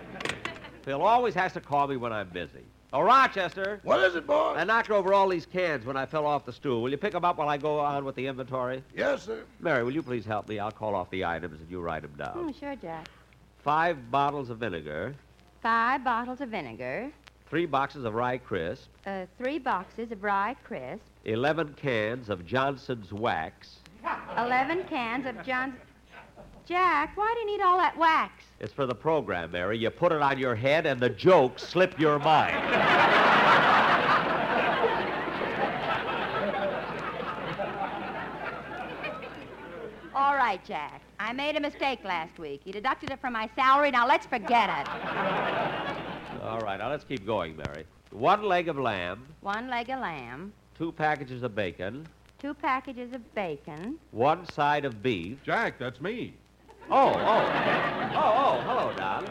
Phil always has to call me when I'm busy. Oh, Rochester. What is it, boy? I knocked over all these cans when I fell off the stool. Will you pick them up while I go on with the inventory? Yes, sir. Mary, will you please help me? I'll call off the items and you write them down. Oh, sure, Jack. Five bottles of vinegar, Five bottles of vinegar, three boxes of rye crisp, uh, three boxes of rye crisp, 11 cans of Johnson's wax. 11 cans of John's. Jack, why do you need all that wax? It's for the program, Mary. You put it on your head and the jokes slip your mind. All right, Jack. I made a mistake last week. You deducted it from my salary. Now let's forget it. All right, now let's keep going, Mary. One leg of lamb, One leg of lamb, two packages of bacon, two packages of bacon, one side of beef. Jack, that's me. Oh, oh. Oh, oh, hello, Don.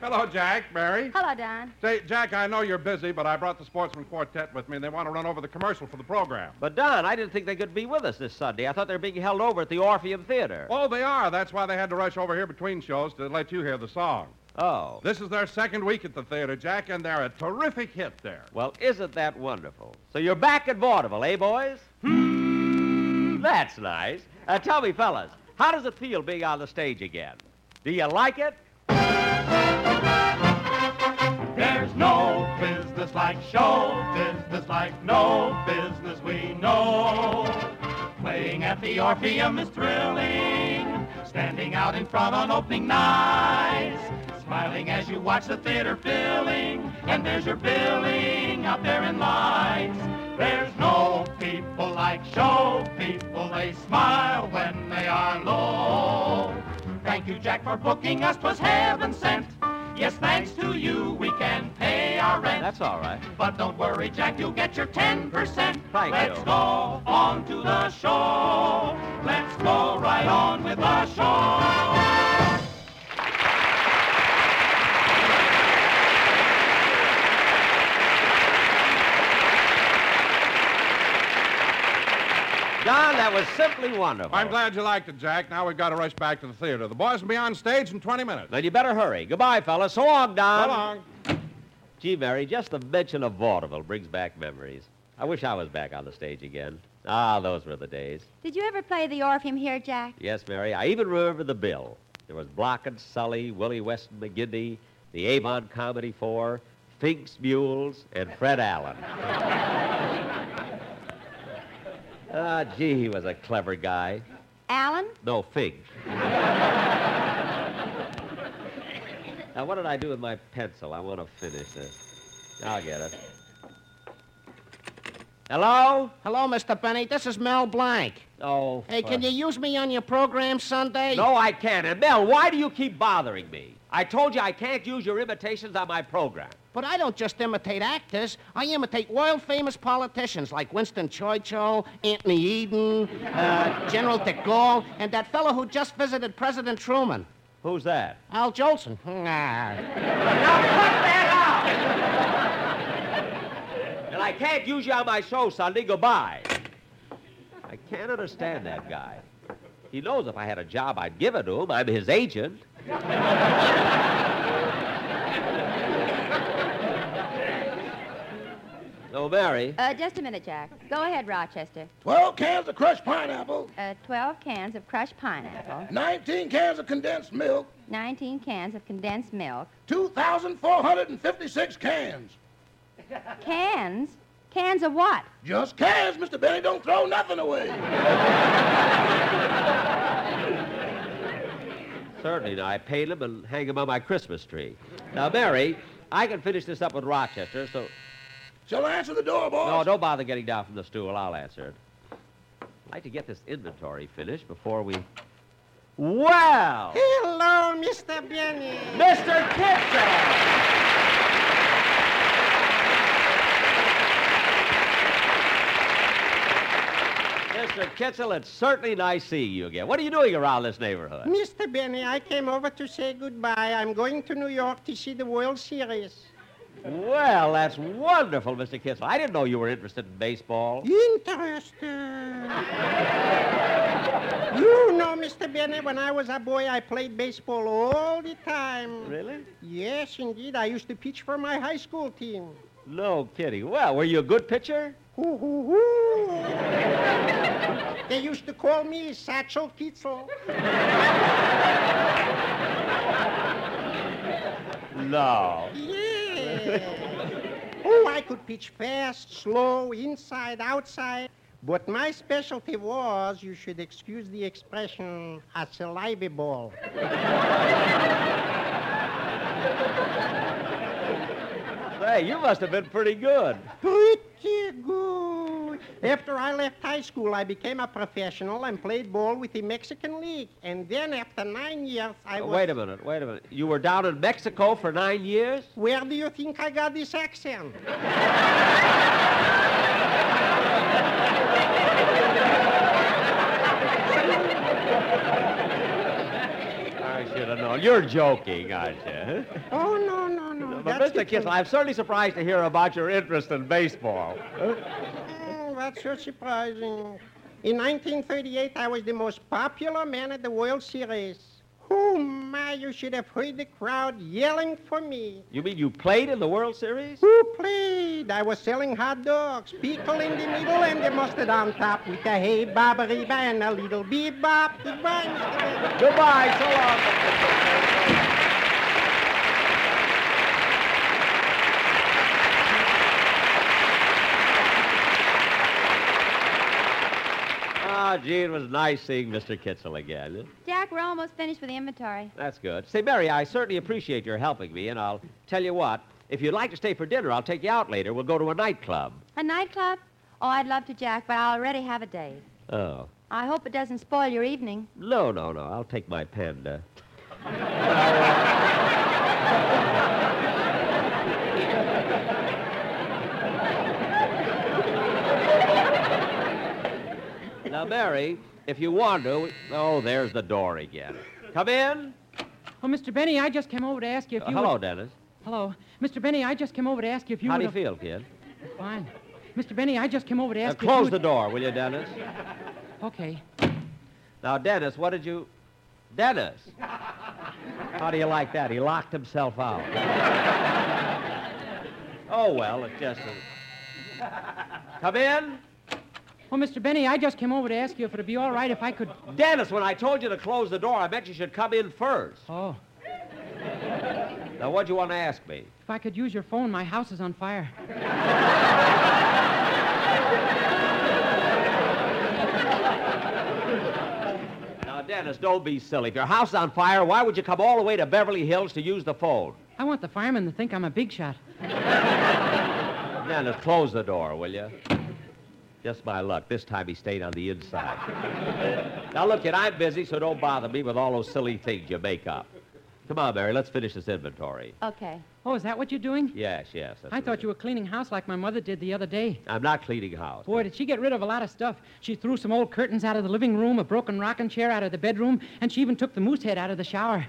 Hello, Jack, Mary. Hello, Don. Say, Jack, I know you're busy, but I brought the Sportsman Quartet with me, and they want to run over the commercial for the program. But, Don, I didn't think they could be with us this Sunday. I thought they were being held over at the Orpheum Theater. Oh, they are. That's why they had to rush over here between shows to let you hear the song. Oh. This is their second week at the theater, Jack, and they're a terrific hit there. Well, isn't that wonderful? So you're back at vaudeville, eh, boys? Hmm, that's nice. Uh, tell me, fellas, how does it feel being on the stage again? Do you like it? There's no business like show business like no business we know. Playing at the Orpheum is thrilling. Standing out in front on opening nights. Smiling as you watch the theater filling. And there's your billing out there in lights. There's no people like show people. They smile when they are low. Thank you, Jack, for booking us. 'Twas heaven sent. Yes, thanks to you, we can pay our rent. That's all right. But don't worry, Jack, you'll get your 10%. Thank Let's you. go on to the show. Let's go right on with the show. Gentlemen, that was simply wonderful. I'm glad you liked it, Jack. Now we've got to rush back to the theater. The boys will be on stage in 20 minutes. Then you better hurry. Goodbye, fellas. So long, Don. So long. Gee, Mary, just the mention of vaudeville brings back memories. I wish I was back on the stage again. Ah, those were the days. Did you ever play the Orpheum here, Jack? Yes, Mary, I even remember the bill. There was Block and Sully, Willie West and McGinty, the Avon Comedy Four, Fink's Mules, and Fred Allen. ah, gee, he was a clever guy. Allen? No, Fink. now, what did I do with my pencil? I want to finish this. I'll get it. Hello? Hello, Mr. Benny. This is Mel Blanc. Oh. Hey, can you use me on your program Sunday? No, I can't. And Mel, why do you keep bothering me? I told you I can't use your imitations on my program. But I don't just imitate actors. I imitate world famous politicians like Winston Churchill, Anthony Eden, uh, General de Gaulle, and that fellow who just visited President Truman. Who's that? Al Jolson. Now put that out! and I can't use you on my show Sunday. Goodbye. I can't understand that guy. He knows if I had a job, I'd give it to him. I'm his agent. Oh, Mary. Uh, just a minute, Jack. Go ahead, Rochester. 12 cans of crushed pineapple, Uh, 12 cans of crushed pineapple, 19 cans of condensed milk, 19 cans of condensed milk, 2,456 cans. cans? Cans of what? Just cans, Mr. Benny. Don't throw nothing away. Certainly. Now, I paint them and hang them on my Christmas tree. Now, Mary, I can finish this up with Rochester, so. Shall I answer the door, boss? No, don't bother getting down from the stool. I'll answer it. I'd like to get this inventory finished before we. Well! Hello, Mr. Benny. Mr. Kitzel! Mr. Kitzel, it's certainly nice seeing you again. What are you doing around this neighborhood? Mr. Benny, I came over to say goodbye. I'm going to New York to see the World Series. Well, that's wonderful, Mr. Kitzel. I didn't know you were interested in baseball. Interested. you know, Mr. Bennett, when I was a boy, I played baseball all the time. Really? Yes, indeed. I used to pitch for my high school team. No kidding. Well, were you a good pitcher? Hoo, hoo, hoo. they used to call me Satchel Kitzel. No. Oh, I could pitch fast, slow, inside, outside. But my specialty was, you should excuse the expression, a saliva ball. Say, you must have been pretty good. Pretty good. After I left high school, I became a professional and played ball with the Mexican League. And then after nine years, I oh, was... Wait a minute, wait a minute. You were down in Mexico for nine years? Where do you think I got this accent? I should have known. You're joking, aren't you? Oh, no, no, no. But, That's Mr. truth. I'm certainly surprised to hear about your interest in baseball. That's so surprising. In 1938, I was the most popular man at the World Series. Oh, my, you should have heard the crowd yelling for me. You mean you played in the World Series? Who played? I was selling hot dogs, pickle in the middle and the mustard on top with a hey bobbery and a little bebop. Goodbye. Goodbye, so long. Ah, gee, it was nice seeing Mr. Kitzel again. Jack, we're almost finished with the inventory. That's good. Say, Mary, I certainly appreciate your helping me, and I'll tell you what. If you'd like to stay for dinner, I'll take you out later. We'll go to a nightclub. A nightclub? Oh, I'd love to, Jack, but I already have a date. Oh. I hope it doesn't spoil your evening. No, no, no. I'll take my panda. now, Mary, if you want to. Oh, there's the door again. Come in. Oh, Mr. Benny, I just came over to ask you if you. Uh, hello, would- Dennis. Hello. Mr. Benny, I just came over to ask you if you How do you feel, kid? Fine. Mr. Benny, I just came over to Now, ask you. close the door, will you, Dennis? Okay. Now, Dennis, what did you. Dennis! How do you like that? He locked himself out. oh, well, it's just. Come in. Well, Mr. Benny, I just came over to ask you if it'd be all right if I could. Dennis, when I told you to close the door, I meant you should come in first. Oh. Now, what'd you want to ask me? If I could use your phone, my house is on fire. Now, Dennis, don't be silly. If your house is on fire, why would you come all the way to Beverly Hills to use the phone? I want the firemen to think I'm a big shot. Dennis, close the door, will you? Just my luck. This time he stayed on the inside. now, look, kid, I'm busy, so don't bother me with all those silly things you make up. Come on, Mary, let's finish this inventory. Okay. Oh, is that what you're doing? Yes, yes. I thought you were cleaning house like my mother did the other day. I'm not cleaning house. Boy, did she get rid of a lot of stuff. She threw some old curtains out of the living room, a broken rocking chair out of the bedroom, and she even took the moose head out of the shower.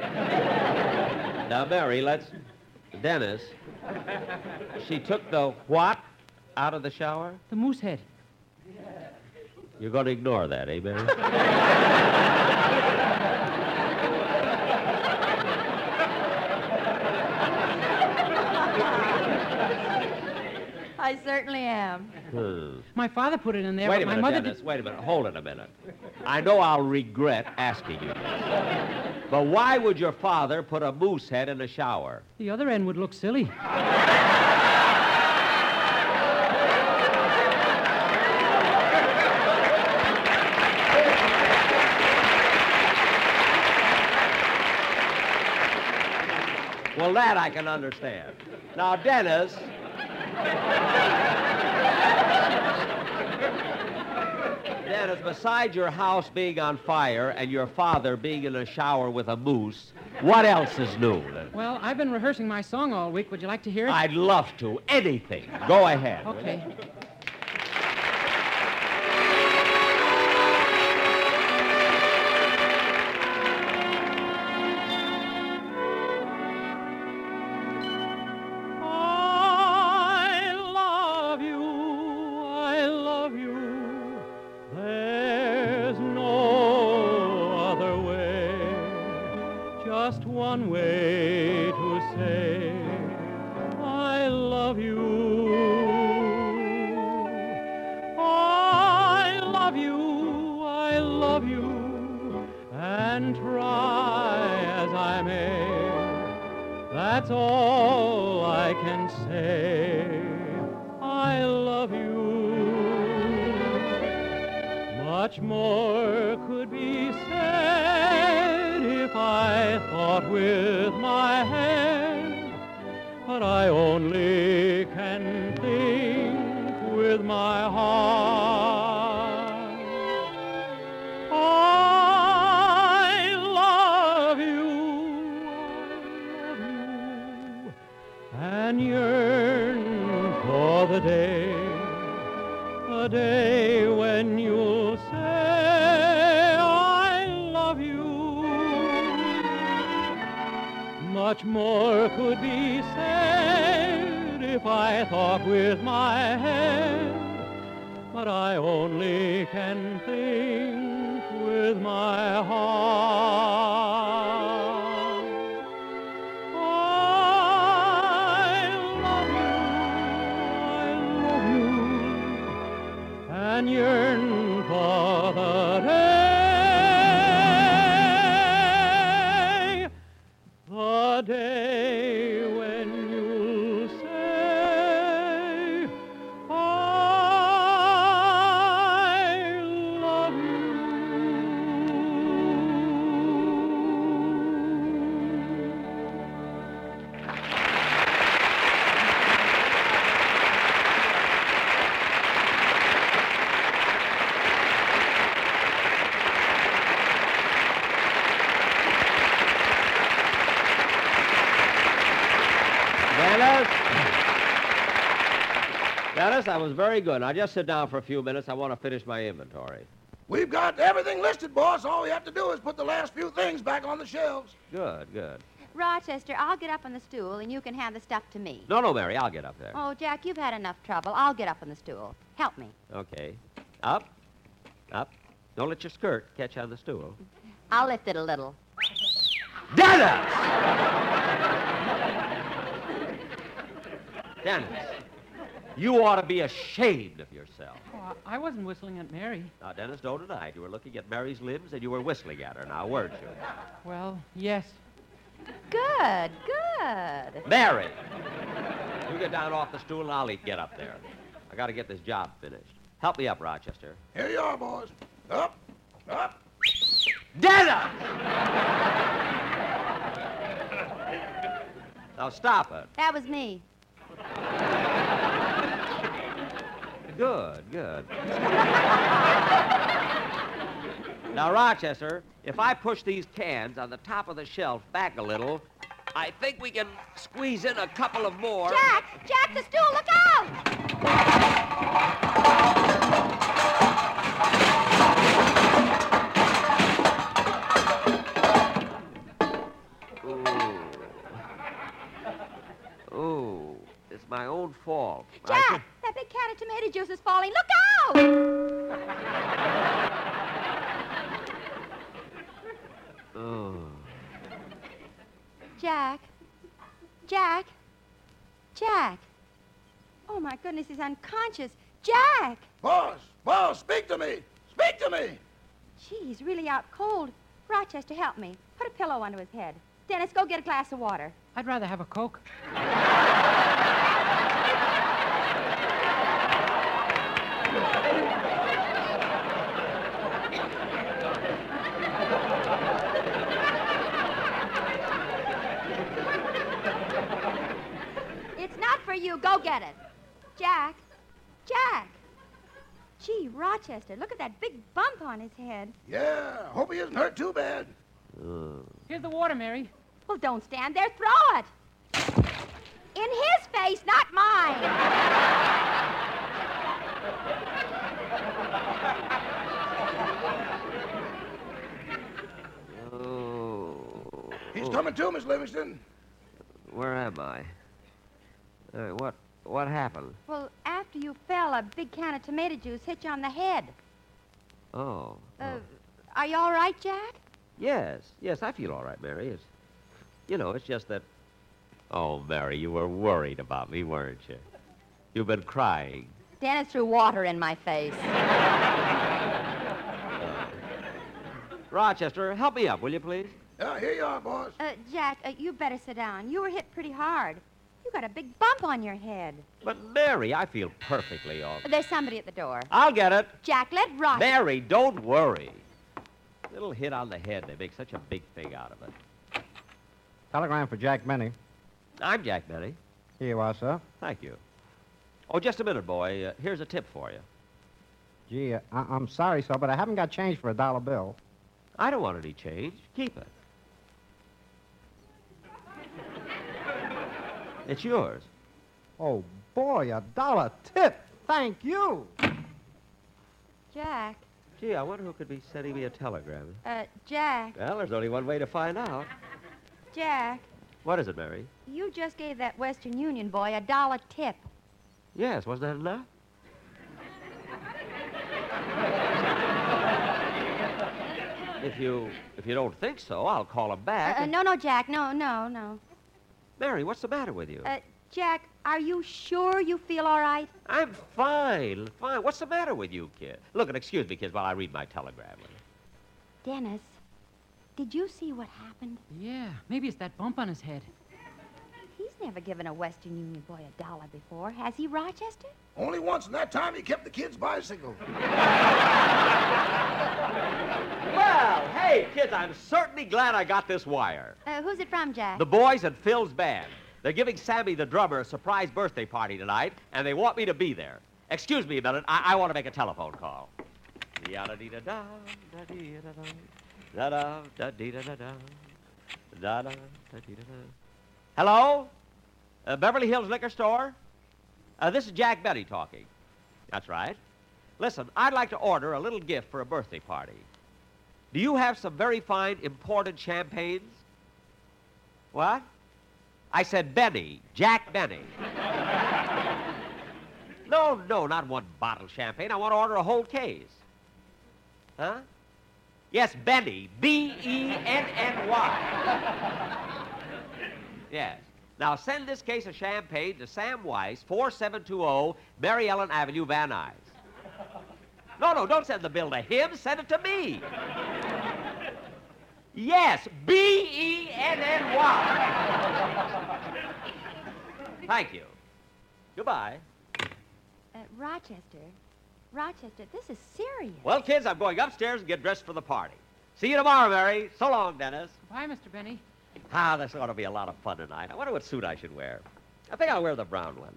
Now, Mary, let's. Dennis, she took the what out of the shower? The moose head. You're going to ignore that, eh, Mary? I certainly am. Hmm. My father put it in there, Wait but a my minute, mother Dennis. did. Wait a minute. Hold it a minute. I know I'll regret asking you this. But why would your father put a moose head in a shower? The other end would look silly. Well, that I can understand. Now, Dennis. Dennis, besides your house being on fire and your father being in a shower with a moose, what else is new? Well, I've been rehearsing my song all week. Would you like to hear it? I'd love to. Anything. Go ahead. Okay. But I only can think with my heart. I love you and yearn for the day, the day more could be said if I thought with my head, but I only can think with my heart. That was very good. Now just sit down for a few minutes. I want to finish my inventory. We've got everything listed, boss. All we have to do is put the last few things back on the shelves. Good, good. Rochester, I'll get up on the stool and you can hand the stuff to me. No, no, Mary, I'll get up there. Oh, Jack, you've had enough trouble. I'll get up on the stool. Help me. Okay. Up, Up. Don't let your skirt catch on the stool. I'll lift it a little. Dennis! Dennis, you ought to be ashamed of yourself. Oh, I I wasn't whistling at Mary. Now, Dennis, don't deny it. You were looking at Mary's limbs and you were whistling at her. Now, weren't you? Well, yes. Good, good. Mary! You get down off the stool and I'll eat get up there. I got to get this job finished. Help me up, Rochester. Here you are, boys. Up, up. Dennis! now, stop it. That was me. Good, good. now, Rochester, if I push these cans on the top of the shelf back a little, I think we can squeeze in a couple of more. Jack! Jack, the stool, look out! Ooh. Ooh, it's my own fault. I Jack! Should- That big can of tomato juice is falling. Look out! Oh. Jack. Jack. Jack. Oh, my goodness, he's unconscious. Jack! Boss, boss, speak to me. Speak to me. Gee, he's really out cold. Rochester, help me. Put a pillow under his head. Dennis, go get a glass of water. I'd rather have a Coke. It's not for you. Go get it. Jack. Jack. Gee, Rochester, look at that big bump on his head. Yeah, hope he isn't hurt too bad. Here's the water, Mary. Well, don't stand there. Throw it. In his face, not mine. Oh. He's coming to, Miss Livingstone. Where am I? Uh, what what happened? Well, after you fell, a big can of tomato juice hit you on the head. Oh. Uh, are you all right, Jack? Yes, yes, I feel all right, Mary. It's, you know, it's just that. Oh, Mary, you were worried about me, weren't you? You've been crying. Dennis threw water in my face. Rochester, help me up, will you, please? Yeah, here you are, boss. Uh, Jack, uh, you better sit down. You were hit pretty hard. You got a big bump on your head. But, Mary, I feel perfectly all. There's somebody at the door. I'll get it. Jack, let Rochester. Mary, don't worry. Little hit on the head. They make such a big thing out of it. Telegram for Jack Benny. I'm Jack Benny. Here you are, sir. Thank you. Oh, just a minute, boy. Uh, here's a tip for you. Gee, uh, I- I'm sorry, sir, but I haven't got change for a dollar bill. I don't want any change. Keep it. It's yours. Oh, boy, a dollar tip. Thank you. Jack, Gee, I wonder who could be sending me a telegram. uh, Jack, Well, there's only one way to find out. Jack, What is it, Mary? you just gave that Western Union boy a dollar tip. Yes, wasn't that enough? If you if you don't think so, I'll call him back. Uh, and- no, no, Jack, no, no, no. Mary, what's the matter with you? Uh, Jack, are you sure you feel all right? I'm fine, fine. What's the matter with you, kid? Look, and excuse me, kids, while I read my telegram. Dennis, did you see what happened? Yeah, maybe it's that bump on his head. He's never given a Western Union boy a dollar before, has he, Rochester? Only once, in that time he kept the kid's bicycle. Well, hey, kids, I'm certainly glad I got this wire. Uh, who's it from, Jack? The boys at Phil's band. They're giving Sammy the drummer a surprise birthday party tonight, and they want me to be there. Excuse me a minute. I, I want to make a telephone call. Da-dee-da-da. Hello? Uh, Beverly Hills Liquor Store? Uh, this is Jack Betty talking. That's right. Listen, I'd like to order a little gift for a birthday party. Do you have some very fine imported champagnes? What? I said Benny, Jack Benny. no, no, not one bottle of champagne. I want to order a whole case. Huh? Yes, Benny. B E N N Y. Yes. Now send this case of champagne to Sam Weiss, 4720 Mary Ellen Avenue, Van Nuys. No, no, don't send the bill to him. Send it to me. Yes, B E N N Y. Thank you. Goodbye. Uh, Rochester, Rochester, this is serious. Well, kids, I'm going upstairs and get dressed for the party. See you tomorrow, Mary. So long, Dennis. Bye, Mr. Benny. Ah, this ought to be a lot of fun tonight. I wonder what suit I should wear. I think I'll wear the brown one.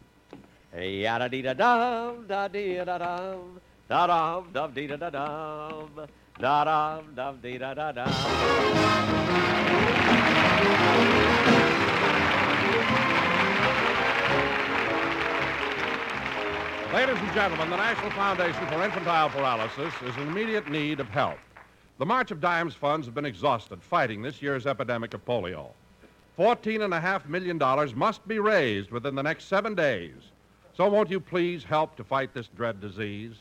Yada dee da dum, da dee da dum, da dum, dum dee da da dum, da dum, dum dee da da dum. Ladies and gentlemen, the National Foundation for Infantile Paralysis is in immediate need of help. The March of Dimes funds have been exhausted fighting this year's epidemic of polio. $14.5 million must be raised within the next seven days. So won't you please help to fight this dread disease?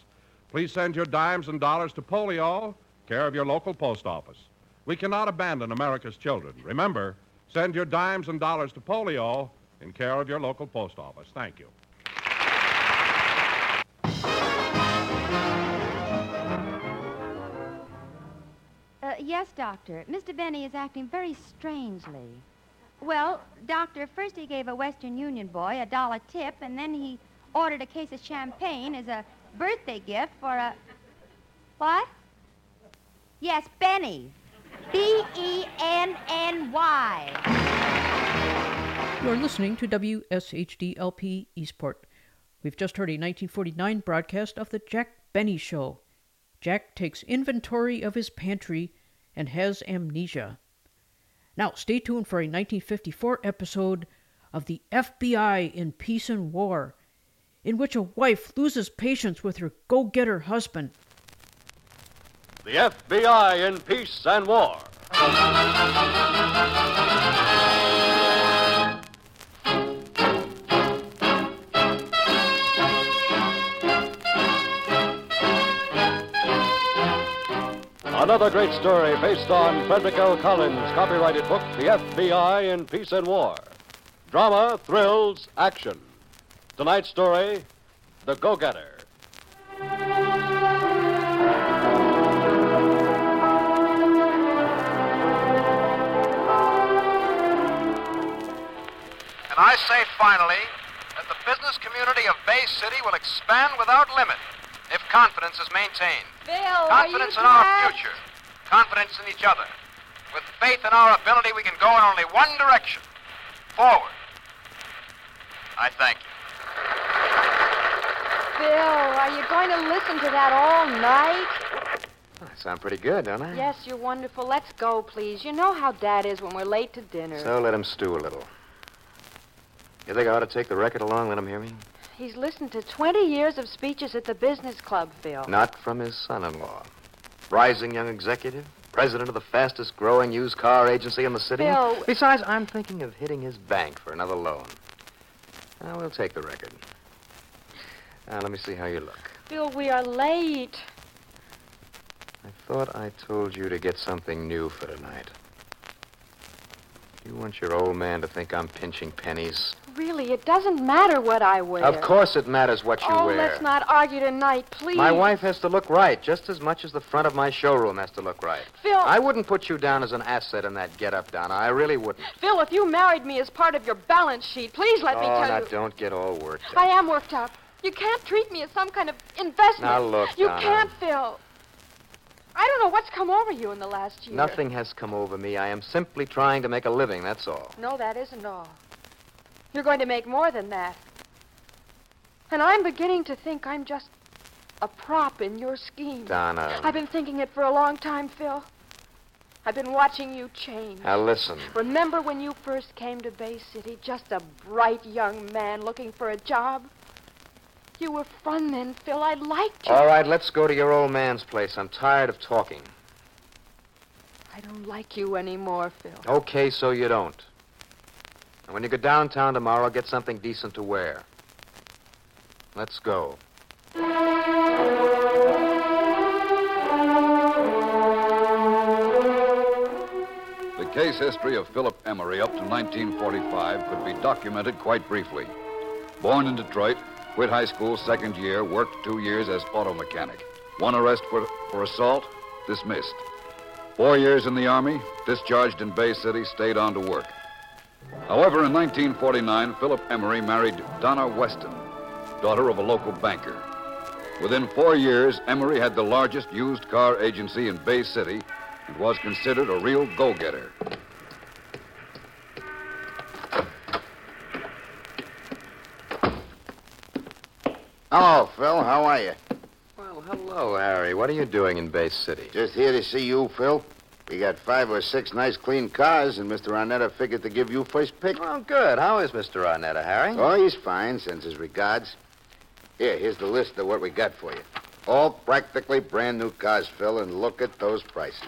Please send your dimes and dollars to polio, care of your local post office. We cannot abandon America's children. Remember, send your dimes and dollars to polio in care of your local post office. Thank you. Yes, Doctor. Mr. Benny is acting very strangely. Well, Doctor, first he gave a Western Union boy a dollar tip, and then he ordered a case of champagne as a birthday gift for a. What? Yes, Benny. B E N N Y. You're listening to WSHD-LP Eastport. We've just heard a 1949 broadcast of The Jack Benny Show. Jack takes inventory of his pantry and has amnesia. Now, stay tuned for a 1954 episode of The FBI in Peace and War, in which a wife loses patience with her go getter husband. The FBI in Peace and War. Another great story based on Frederick L. Collins' copyrighted book, The FBI in Peace and War. Drama, thrills, action. Tonight's story, The Go Getter. And I say finally that the business community of Bay City will expand without limit if confidence is maintained. Bill, confidence are in you our future, confidence in each other. With faith in our ability, we can go in only one direction forward. I thank you. Bill, are you going to listen to that all night? I sound pretty good, don't I? Yes, you're wonderful. Let's go, please. You know how Dad is when we're late to dinner. So let him stew a little. You think I ought to take the record along, let him hear me? He's listened to 20 years of speeches at the business club, Phil. Not from his son-in-law. Rising young executive, president of the fastest growing used car agency in the city. Bill- Besides, I'm thinking of hitting his bank for another loan. Now, we'll take the record. Now, let me see how you look. Phil, we are late. I thought I told you to get something new for tonight. You want your old man to think I'm pinching pennies? Really, it doesn't matter what I wear. Of course it matters what you oh, wear. let's not argue tonight, please. My wife has to look right, just as much as the front of my showroom has to look right. Phil- I wouldn't put you down as an asset in that get-up, Donna. I really wouldn't. Phil, if you married me as part of your balance sheet, please let me oh, tell now you. don't get all worked up. I am worked up. You can't treat me as some kind of investment. Now, look, You Donna. can't, Phil. I don't know what's come over you in the last year. Nothing has come over me. I am simply trying to make a living, that's all. No, that isn't all. You're going to make more than that. And I'm beginning to think I'm just a prop in your scheme. Donna. I've been thinking it for a long time, Phil. I've been watching you change. Now, listen. Remember when you first came to Bay City, just a bright young man looking for a job? You were fun then, Phil. I liked you. All right, let's go to your old man's place. I'm tired of talking. I don't like you anymore, Phil. Okay, so you don't. And when you go downtown tomorrow, get something decent to wear. Let's go. The case history of Philip Emery up to 1945 could be documented quite briefly. Born in Detroit, quit high school second year, worked two years as auto mechanic. One arrest for, for assault, dismissed. Four years in the Army, discharged in Bay City, stayed on to work. However, in 1949, Philip Emery married Donna Weston, daughter of a local banker. Within four years, Emery had the largest used car agency in Bay City and was considered a real go getter. Hello, Phil. How are you? Well, hello, Harry. What are you doing in Bay City? Just here to see you, Phil. We got five or six nice, clean cars, and Mr. Arnetta figured to give you first pick. Well, good. How is Mr. Arnetta, Harry? Oh, he's fine. Sends his regards. Here, here's the list of what we got for you. All practically brand new cars, Phil, and look at those prices.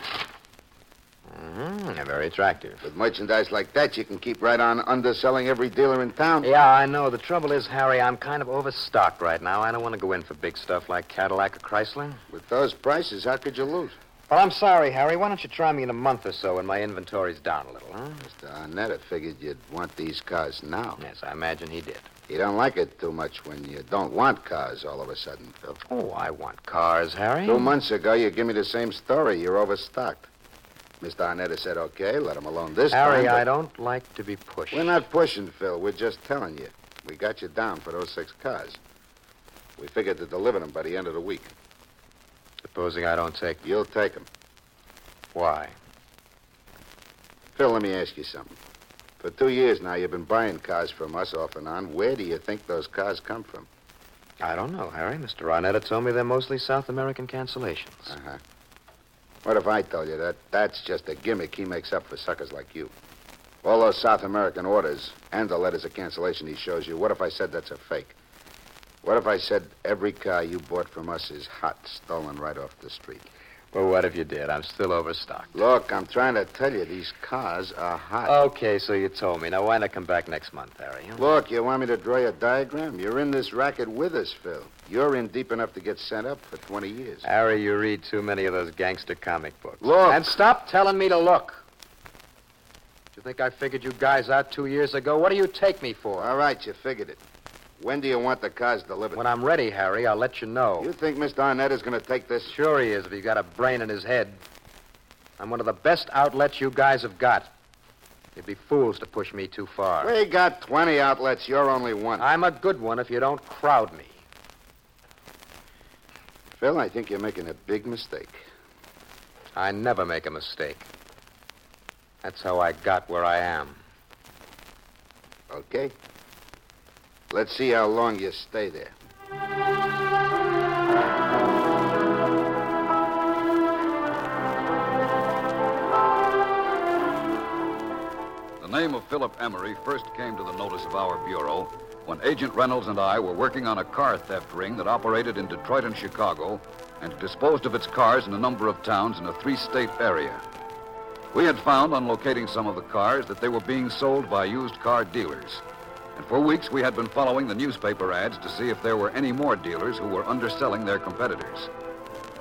Mm-hmm. They're very attractive. With merchandise like that, you can keep right on underselling every dealer in town. Yeah, I know. The trouble is, Harry, I'm kind of overstocked right now. I don't want to go in for big stuff like Cadillac or Chrysler. With those prices, how could you lose? Well, I'm sorry, Harry. Why don't you try me in a month or so when my inventory's down a little, huh? Mr. Arnetta figured you'd want these cars now. Yes, I imagine he did. You don't like it too much when you don't want cars all of a sudden, Phil. Oh, I want cars, Harry. Two months ago, you give me the same story. You're overstocked. Mr. Arnetta said, okay, let him alone this Harry, time. but- I don't like to be pushed. We're not pushing, Phil. We're just telling you. We got you down for those six cars. We figured to deliver them by the end of the week. Supposing I don't take. them? You'll take them. Why? Phil, let me ask you something. For two years now, you've been buying cars from us off and on. Where do you think those cars come from? I don't know, Harry. Mr. Arnetta told me they're mostly South American cancellations. Uh-huh. What if I told you that that's just a gimmick he makes up for suckers like you? All those South American orders and the letters of cancellation he shows you, what if I said that's a fake? What if I said every car you bought from us is hot, stolen right off the street? Well, what if you did? I'm still overstocked. Look, I'm trying to tell you, these cars are hot. Okay, so you told me. Now, why not come back next month, Harry? huh? Look, you want me to draw you a diagram? You're in this racket with us, Phil. You're in deep enough to get sent up for 20 years. Harry, you read too many of those gangster comic books. Look. And stop telling me to look. Do you think I figured you guys out two years ago? What do you take me for? All right, you figured it. When do you want the cars delivered? When I'm ready, Harry, I'll let you know. You think Mr. Arnetta is going to take this? Sure he is, if he's got a brain in his head. I'm one of the best outlets you guys have got. You'd be fools to push me too far. We got 20 outlets. You're only one. I'm a good one if you don't crowd me. Phil, I think you're making a big mistake. I never make a mistake. That's how I got where I am. Okay? Let's see how long you stay there. The name of Philip Emery first came to the notice of our bureau when Agent Reynolds and I were working on a car theft ring that operated in Detroit and Chicago and disposed of its cars in a number of towns in a three state area. We had found on locating some of the cars that they were being sold by used car dealers. And for weeks we had been following the newspaper ads to see if there were any more dealers who were underselling their competitors.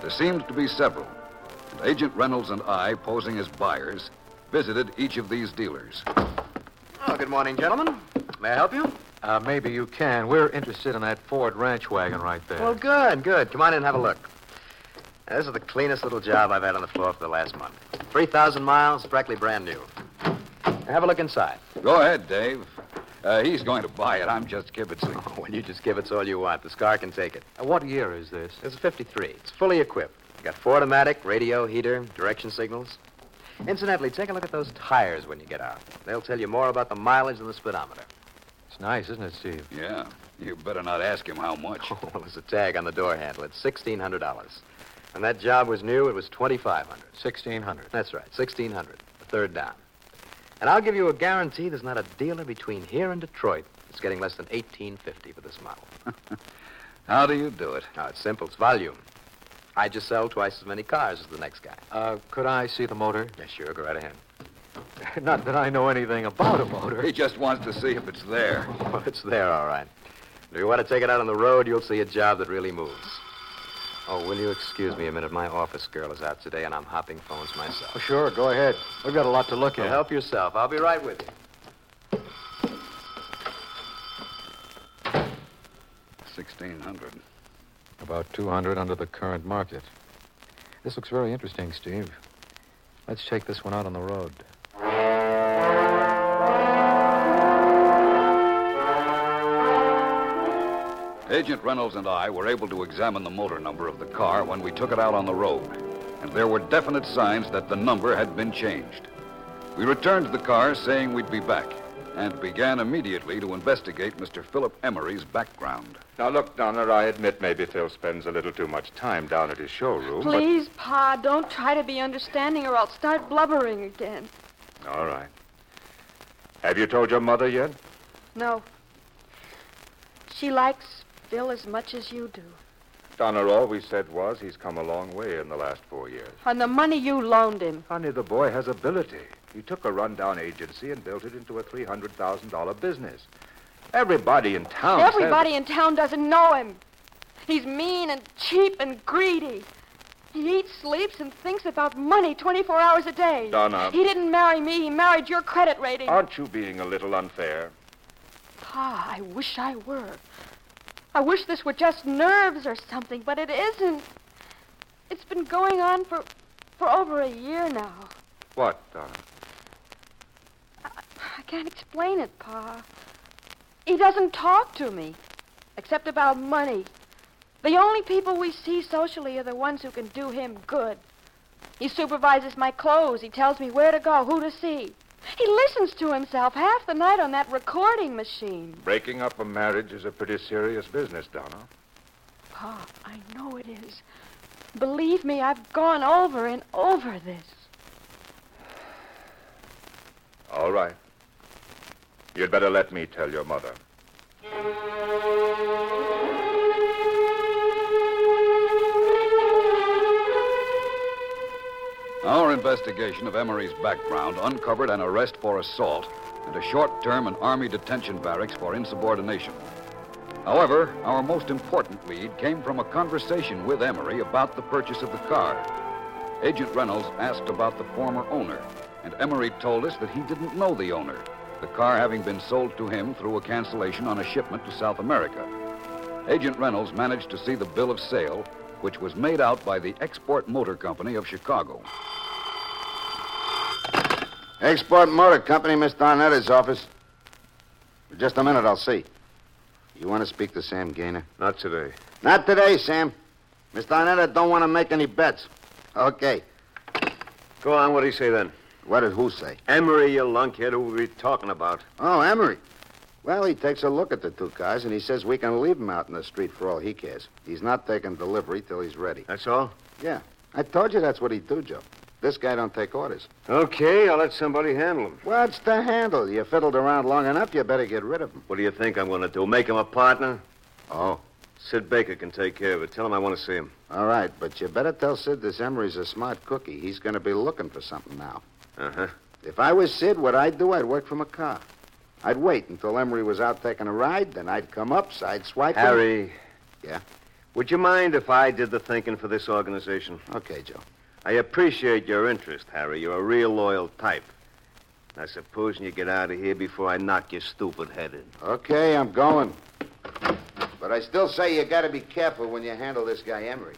There seemed to be several, and Agent Reynolds and I, posing as buyers, visited each of these dealers. Oh, good morning, gentlemen. May I help you? Uh, maybe you can. We're interested in that Ford ranch wagon right there. Well, good, good. Come on in and have a look. Now, This is the cleanest little job I've had on the floor for the last month. 3,000 miles, practically brand new. Now, Have a look inside. Go ahead, Dave. Uh, he's going to buy it. I'm just kibitzing. Oh, well, you just give it's all you want. The scar can take it. Uh, what year is this? It's a 53. It's fully equipped. You got Fordomatic, radio, heater, direction signals. Incidentally, take a look at those tires when you get out. They'll tell you more about the mileage than the speedometer. It's nice, isn't it, Steve? Yeah. You better not ask him how much. Oh, well, there's a tag on the door handle. It's $1,600. When that job was new, it was 2500 1600 That's right, 1600 The third down. And I'll give you a guarantee there's not a dealer between here and Detroit that's getting less than 1850 for this model. How do you do it? Oh, it's simple. It's volume. I just sell twice as many cars as the next guy. Uh, could I see the motor? Yeah, sure. Go right ahead. Not that I know anything about a motor. He just wants to see if it's there. Well, it's there, all right. If you want to take it out on the road, you'll see a job that really moves. Oh, will you excuse me a minute? My office girl is out today, and I'm hopping phones myself. Oh, sure, go ahead. We've got a lot to look Well, at. help yourself. I'll be right with you. Sixteen hundred. About 200 under the current market. This looks very interesting, Steve. Let's take this one out on the road. Agent Reynolds and I were able to examine the motor number of the car when we took it out on the road, and there were definite signs that the number had been changed. We returned to the car saying we'd be back, and began immediately to investigate Mr. Philip Emery's background. Now, look, Donna, I admit maybe Phil spends a little too much time down at his showroom, Please, Pa, don't try to be understanding or I'll start blubbering again. All right. Have you told your mother yet? No. She likes Phil as much as you do. Donna, all we said was he's come a long way in the last four years. On the money you loaned him. Honey, the boy has ability. He took a rundown agency and built it into a $300,000 business. Everybody in town says- Everybody in town doesn't know him. He's mean and cheap and greedy. He eats, sleeps, and thinks about money 24 hours a day. Donna. He didn't marry me. He married your credit rating. Aren't you being a little unfair? Pa, I wish I were. I wish this were just nerves or something, but it isn't. It's been going on for for over a year now. What, Donna? I can't explain it, Pa. He doesn't talk to me, except about money. The only people we see socially are the ones who can do him good. He supervises my clothes. He tells me where to go, who to see. He listens to himself half the night on that recording machine. Breaking up a marriage is a pretty serious business, Donna. Pa, I know it is. Believe me, I've gone over and over this. All right. You'd better let me tell your mother. Our investigation of Emery's background uncovered an arrest for assault and a short term in Army detention barracks for insubordination. However, our most important lead came from a conversation with Emery about the purchase of the car. Agent Reynolds asked about the former owner, and Emery told us that he didn't know the owner, the car having been sold to him through a cancellation on a shipment to South America. Agent Reynolds managed to see the bill of sale, which was made out by the Export Motor Company of Chicago. Export Motor Company, Mr. Arnetta's office. Just a minute, I'll see. You want to speak to Sam Gaynor? Not today. Not today, Sam. Miss Darnetta don't want to make any bets. Okay. Go on, what did he say then? What did who say? Emery, you lunkhead, who we talking about? Oh, Emery. Well, he takes a look at the two cars, and he says we can leave him out in the street for all he cares. He's not taking delivery till he's ready. That's all? Yeah. I told you that's what he'd do, Joe. This guy don't take orders. Okay, I'll let somebody handle him. What's the handle? You fiddled around long enough, you better get rid of him. What do you think I'm going to do? Make him a partner? Oh. Sid Baker can take care of it. Tell him I want to see him. All right, but you better tell Sid this Emery's a smart cookie. He's going to be looking for something now. Uh huh. If I was Sid, what I'd do, I'd work from a car. I'd wait until Emery was out taking a ride, then I'd come up, side swipe. him. Harry. Yeah? Would you mind if I did the thinking for this organization? Okay, Joe. I appreciate your interest, Harry. You're a real loyal type. Now, supposing you get out of here before I knock your stupid head in. Okay, I'm going. But I still say you got to be careful when you handle this guy Emery.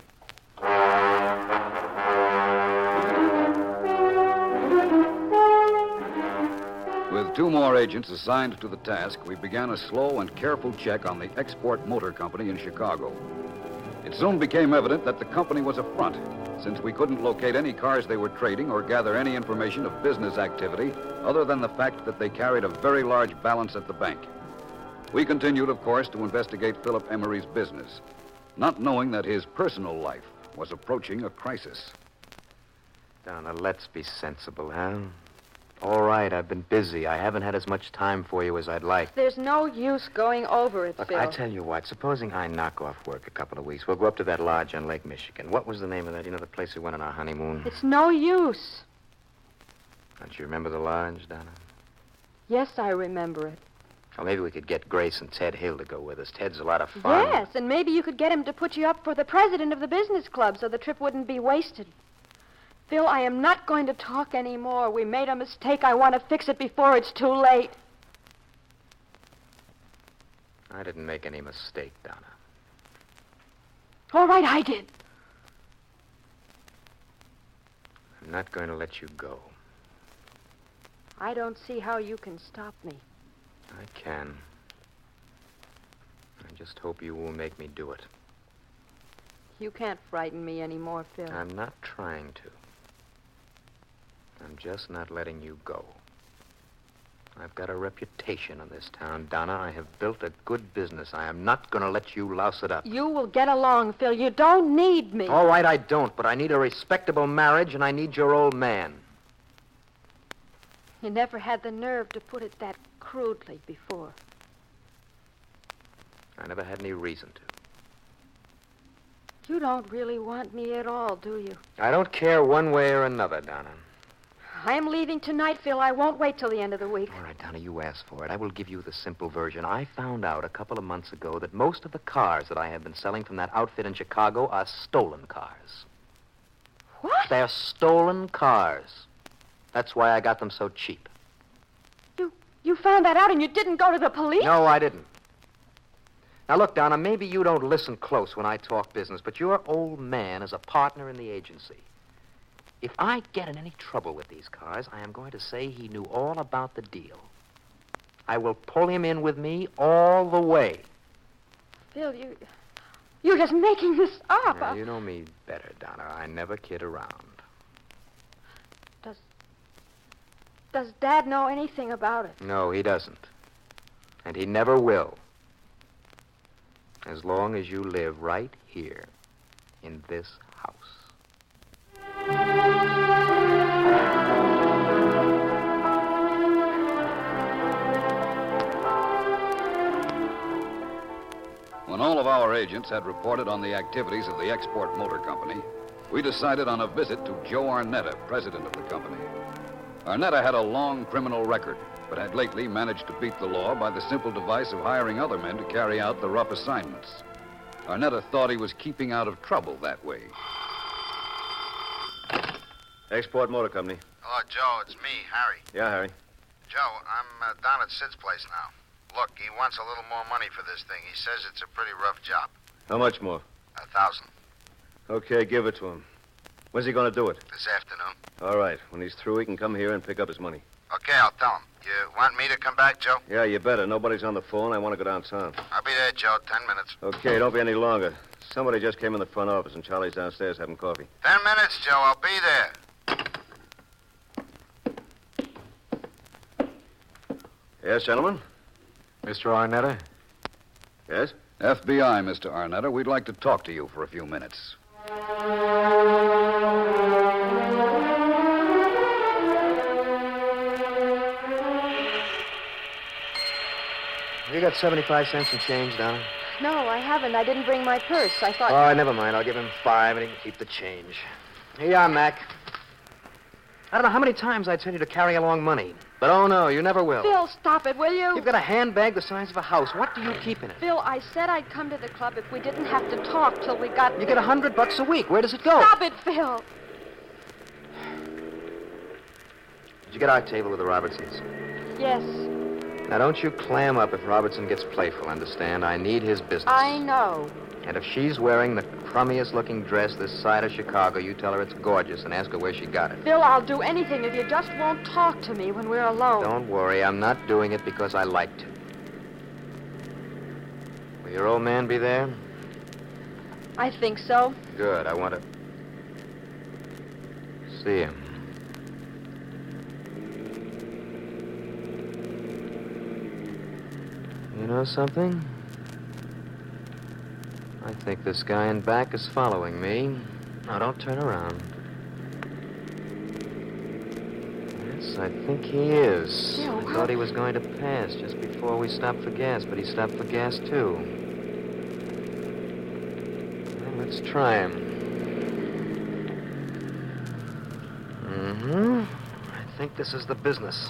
With two more agents assigned to the task, we began a slow and careful check on the Export Motor Company in Chicago. It soon became evident that the company was a front, since we couldn't locate any cars they were trading or gather any information of business activity other than the fact that they carried a very large balance at the bank. We continued, of course, to investigate Philip Emery's business, not knowing that his personal life was approaching a crisis. Donna, let's be sensible, huh? All right, I've been busy. I haven't had as much time for you as I'd like. There's no use going over it, Look, Phil. I tell you what, supposing I knock off work a couple of weeks, we'll go up to that lodge on Lake Michigan. What was the name of that? You know, the place we went on our honeymoon? It's no use. Don't you remember the lodge, Donna? Yes, I remember it. Well, maybe we could get Grace and Ted Hill to go with us. Ted's a lot of fun. Yes, and maybe you could get him to put you up for the president of the business club so the trip wouldn't be wasted. Phil, I am not going to talk anymore. We made a mistake. I want to fix it before it's too late. I didn't make any mistake, Donna. All right, I did. I'm not going to let you go. I don't see how you can stop me. I can. I just hope you will make me do it. You can't frighten me anymore, Phil. I'm not trying to. I'm just not letting you go. I've got a reputation in this town, Donna. I have built a good business. I am not going to let you louse it up. You will get along, Phil. You don't need me. All right, I don't, but I need a respectable marriage, and I need your old man. You never had the nerve to put it that crudely before. I never had any reason to. You don't really want me at all, do you? I don't care one way or another, Donna. I'm leaving tonight, Phil. I won't wait till the end of the week. All right, Donna, you asked for it. I will give you the simple version. I found out a couple of months ago that most of the cars that I have been selling from that outfit in Chicago are stolen cars. What? They're stolen cars. That's why I got them so cheap. You you found that out and you didn't go to the police? No, I didn't. Now, look, Donna, maybe you don't listen close when I talk business, but your old man is a partner in the agency. If I get in any trouble with these cars, I am going to say he knew all about the deal. I will pull him in with me all the way. Phil, you. You're just making this up. Now, you know me better, Donna. I never kid around. Does Dad know anything about it? No, he doesn't. And he never will. As long as you live right here in this house. All of our agents had reported on the activities of the Export Motor Company, we decided on a visit to Joe Arnetta, president of the company. Arnetta had a long criminal record, but had lately managed to beat the law by the simple device of hiring other men to carry out the rough assignments. Arnetta thought he was keeping out of trouble that way. Export Motor Company. Hello, Joe. It's me, Harry. Yeah, Harry. Joe, I'm uh, down at Sid's place now. Look, he wants a little more money for this thing. He says it's a pretty rough job. How much more? A thousand. Okay, give it to him. When's he going to do it? This afternoon. All right. When he's through, he can come here and pick up his money. Okay, I'll tell him. You want me to come back, Joe? Yeah, you better. Nobody's on the phone. I want to go downtown. I'll be there, Joe. Ten minutes. Okay, don't be any longer. Somebody just came in the front office, and Charlie's downstairs having coffee. Ten minutes, Joe. I'll be there. Yes, gentlemen? Mr. Arnetta? Yes? FBI, Mr. Arnetta. We'd like to talk to you for a few minutes. You got 75 cents in change, Donna? No, I haven't. I didn't bring my purse. I thought. All right, never mind. I'll give him five, and he can keep the change. Here you are, Mac. I don't know how many times I tell you to carry along money. But oh no, you never will. Phil, stop it, will you? You've got a handbag the size of a house. What do you keep in it? Phil, I said I'd come to the club if we didn't have to talk till we got. You get a hundred bucks a week. Where does it go? Stop it, Phil. Did you get our table with the Robertsons? Yes, Now, don't you clam up if Robertson gets playful, understand? I need his business. I know. And if she's wearing the crummiest looking dress this side of Chicago, you tell her it's gorgeous and ask her where she got it. Phil, I'll do anything if you just won't talk to me when we're alone. Don't worry, I'm not doing it because I like to. Will your old man be there? I think so. Good, I want to see him. You know something? I think this guy in back is following me. Now, don't turn around. Yes, I think he is. I thought he was going to pass just before we stopped for gas, but he stopped for gas, too. Well, let's try him. Mm-hmm. I think this is the business.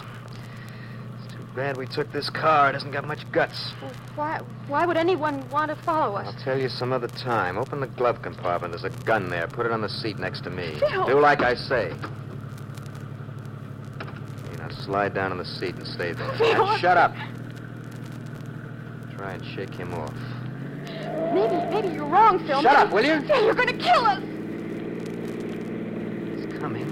Glad we took this car. It hasn't got much guts. Why, why would anyone want to follow us? I'll tell you some other time. Open the glove compartment. There's a gun there. Put it on the seat next to me. Phil! Do like I say. You now slide down on the seat and stay there. Phil! Now, shut up. Try and shake him off. Maybe, maybe you're wrong, Phil. Shut Maybe- up, will you? Phil, you're going to kill us. He's coming.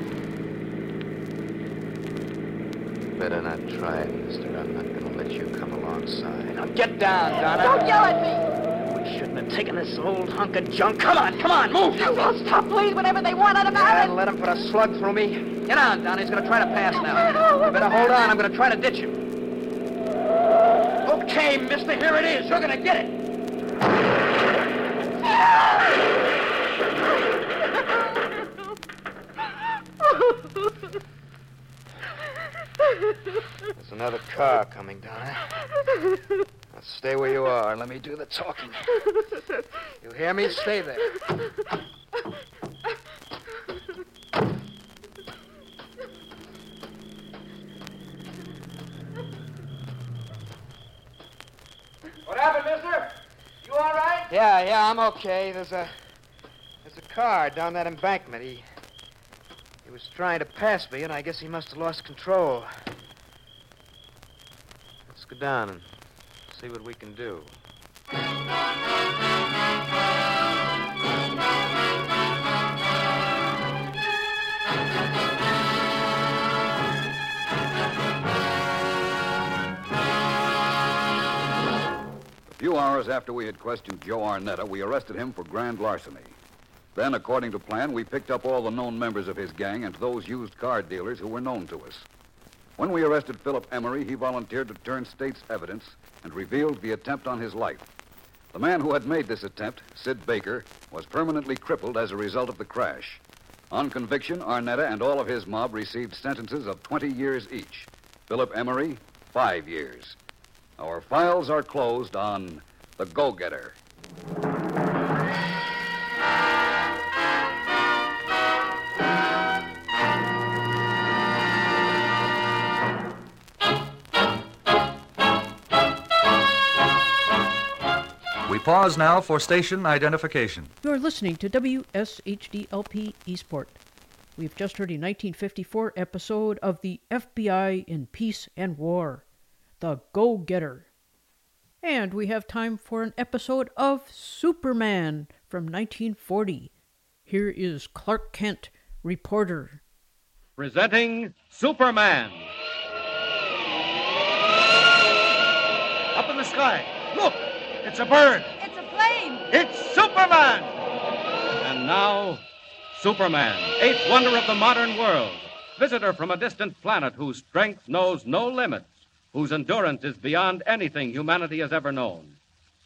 Better not try it, mister. I'm not going to let you come alongside. Now get down, Donna. Don't yell at me. We shouldn't have taken this old hunk of junk. Come on, come on, move. Phil, they'll stop please whenever they want out about Yeah, it. let him put a slug through me. Get on, Donna. He's going to try to pass now. Oh, you better hold on. I'm going to try to ditch him. Okay, mister. Here it is. You're going to get it. Ah! There's another car coming, Donna. Eh? Now stay where you are and let me do the talking. You hear me? Stay there. What happened, mister? You all right? Yeah, yeah, I'm okay. There's a there's a car down that embankment. He he was trying to pass me, and I guess he must have lost control. Let's go down and see what we can do. A few hours after we had questioned Joe Arnetta, we arrested him for grand larceny. Then, according to plan, we picked up all the known members of his gang and those used car dealers who were known to us. When we arrested Philip Emery, he volunteered to turn state's evidence and revealed the attempt on his life. The man who had made this attempt, Sid Baker, was permanently crippled as a result of the crash. On conviction, Arnetta and all of his mob received sentences of 20 years each. Philip Emery, five years. Our files are closed on The Go Getter. Pause now for station identification. You're listening to WSHDLP Eastport. We've just heard a 1954 episode of the FBI in Peace and War, The Go Getter. And we have time for an episode of Superman from 1940. Here is Clark Kent, reporter. Presenting Superman. Up in the sky. Look! It's a bird. It's a plane. It's Superman! And now, Superman, eighth wonder of the modern world, visitor from a distant planet whose strength knows no limits, whose endurance is beyond anything humanity has ever known.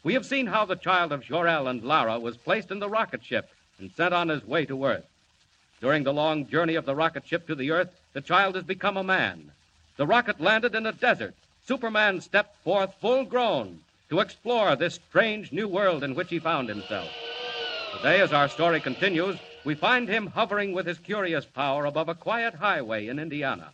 We have seen how the child of Jor-El and Lara was placed in the rocket ship and sent on his way to Earth. During the long journey of the rocket ship to the Earth, the child has become a man. The rocket landed in a desert. Superman stepped forth full grown to explore this strange new world in which he found himself. Today, as our story continues, we find him hovering with his curious power above a quiet highway in Indiana.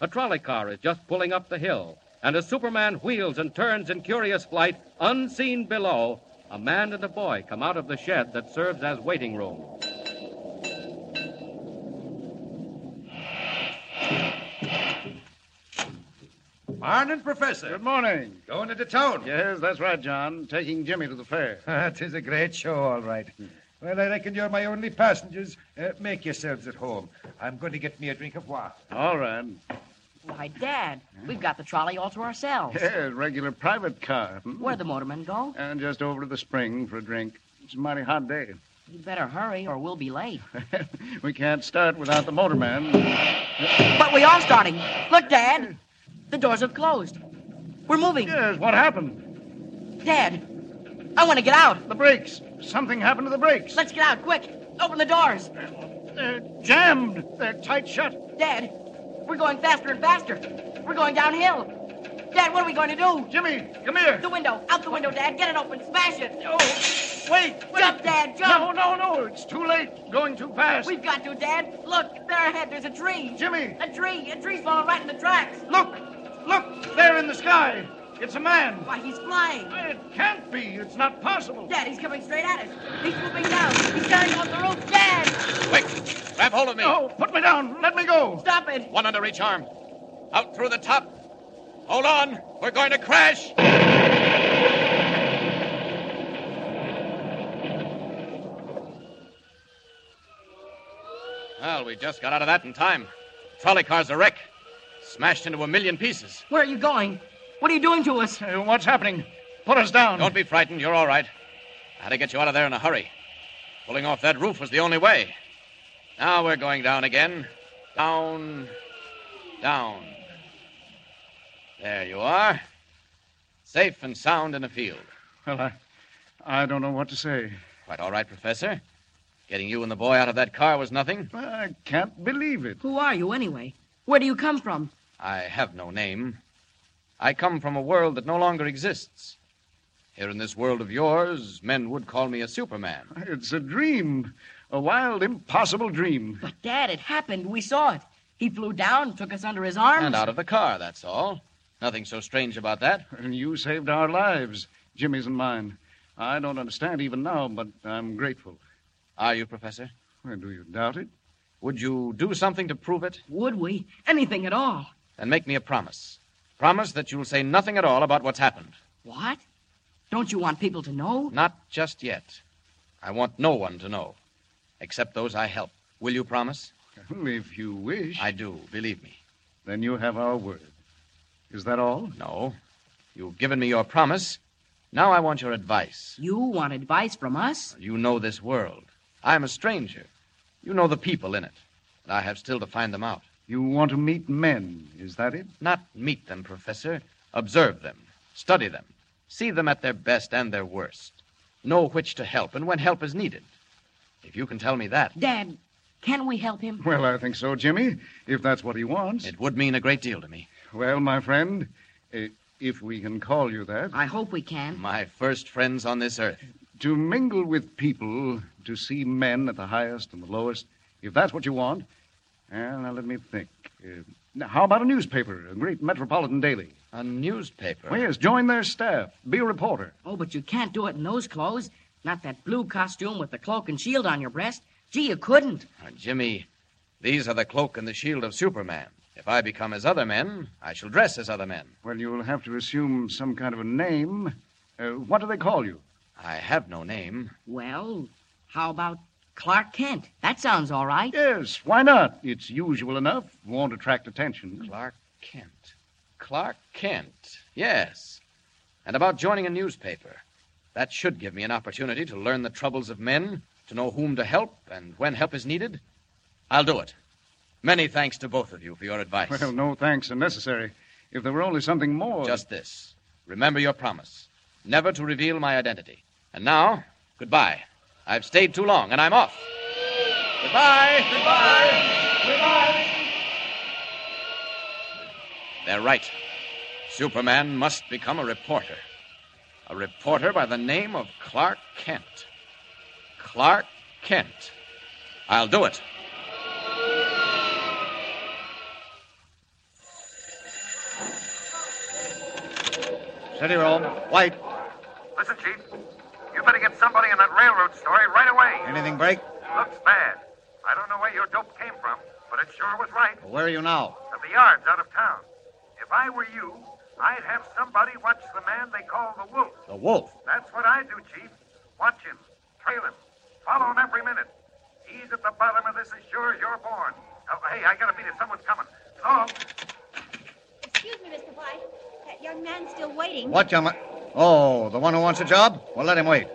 A trolley car is just pulling up the hill, and as Superman wheels and turns in curious flight, unseen below, a man and a boy come out of the shed that serves as waiting room. Morning, Professor. Good morning. Going into town. Yes, that's right, John. Taking Jimmy to the fair. That is a great show, all right. Well, I reckon you're my only passengers. Uh, make yourselves at home. I'm going to get me a drink of water. All right. Why, Dad, we've got the trolley all to ourselves. Yes, regular private car. Hmm? Where'd the motorman go? And just over to the spring for a drink. It's a mighty hot day. You'd better hurry or we'll be late. we can't start without the motorman. But we are starting. Look, Dad. The doors have closed. We're moving. Yes, what happened? Dad, I want to get out. The brakes. Something happened to the brakes. Let's get out, quick. Open the doors. They're jammed. They're tight shut. Dad, we're going faster and faster. We're going downhill. Dad, what are we going to do? Jimmy, come here. The window. Out the window, Dad. Get it open. Smash it. Oh, wait, wait. Jump, Dad. Jump. No, no, no. It's too late. Going too fast. We've got to, Dad. Look, there ahead, there's a tree. Jimmy. A tree. A tree's falling right in the tracks. Look. Look. There in the sky. It's a man. Why, he's flying. It can't be. It's not possible. Dad, he's coming straight at us. He's swooping down. He's starting off the roof. Dad! Quick, grab hold of me. No, put me down. Let me go. Stop it. One under each arm. Out through the top. Hold on. We're going to crash. Well, we just got out of that in time. Trolley car's a wreck. Smashed into a million pieces. Where are you going? What are you doing to us? Uh, what's happening? Put us down. Don't be frightened. You're all right. I had to get you out of there in a hurry. Pulling off that roof was the only way. Now we're going down again. Down. Down. There you are. Safe and sound in the field. Well, I, I don't know what to say. Quite all right, Professor. Getting you and the boy out of that car was nothing. I can't believe it. Who are you, anyway? Where do you come from? I have no name. I come from a world that no longer exists. Here in this world of yours, men would call me a Superman. It's a dream. A wild, impossible dream. But, Dad, it happened. We saw it. He flew down, took us under his arms. And out of the car, that's all. Nothing so strange about that. And you saved our lives, Jimmy's and mine. I don't understand even now, but I'm grateful. Are you, Professor? Well, do you doubt it? Would you do something to prove it? Would we? Anything at all. Then make me a promise. Promise that you'll say nothing at all about what's happened. What? Don't you want people to know? Not just yet. I want no one to know, except those I help. Will you promise? Well, if you wish. I do, believe me. Then you have our word. Is that all? No. You've given me your promise. Now I want your advice. You want advice from us? You know this world. I'm a stranger. You know the people in it. And I have still to find them out. You want to meet men, is that it? Not meet them, Professor. Observe them. Study them. See them at their best and their worst. Know which to help and when help is needed. If you can tell me that. Dad, can we help him? Well, I think so, Jimmy, if that's what he wants. It would mean a great deal to me. Well, my friend, uh, if we can call you that. I hope we can. My first friends on this earth. To mingle with people, to see men at the highest and the lowest, if that's what you want. Well, now let me think. Uh, now, how about a newspaper, a great metropolitan daily? A newspaper? Well, yes, join their staff. Be a reporter. Oh, but you can't do it in those clothes. Not that blue costume with the cloak and shield on your breast. Gee, you couldn't. Uh, Jimmy, these are the cloak and the shield of Superman. If I become as other men, I shall dress as other men. Well, you'll have to assume some kind of a name. Uh, what do they call you? I have no name. Well, how about Clark Kent? That sounds all right. Yes, why not? It's usual enough. Won't attract attention. Clark Kent. Clark Kent. Yes. And about joining a newspaper. That should give me an opportunity to learn the troubles of men, to know whom to help, and when help is needed. I'll do it. Many thanks to both of you for your advice. Well, no thanks are necessary. If there were only something more. Just this. Remember your promise never to reveal my identity. And now, goodbye. I've stayed too long, and I'm off. Goodbye. Goodbye. Goodbye. They're right. Superman must become a reporter. A reporter by the name of Clark Kent. Clark Kent. I'll do it. City room. White. Listen, Chief. You better get somebody in that railroad story right away. Anything break? Looks bad. I don't know where your dope came from, but it sure was right. Where are you now? At the yards out of town. If I were you, I'd have somebody watch the man they call the Wolf. The wolf. That's what I do, Chief. Watch him, trail him, follow him every minute. He's at the bottom of this as sure as you're born. Oh, hey, I gotta beat it. Someone's coming. Oh, Excuse me, Mr. White. That young man's still waiting. What, young man? Oh, the one who wants a job? Well, let him wait.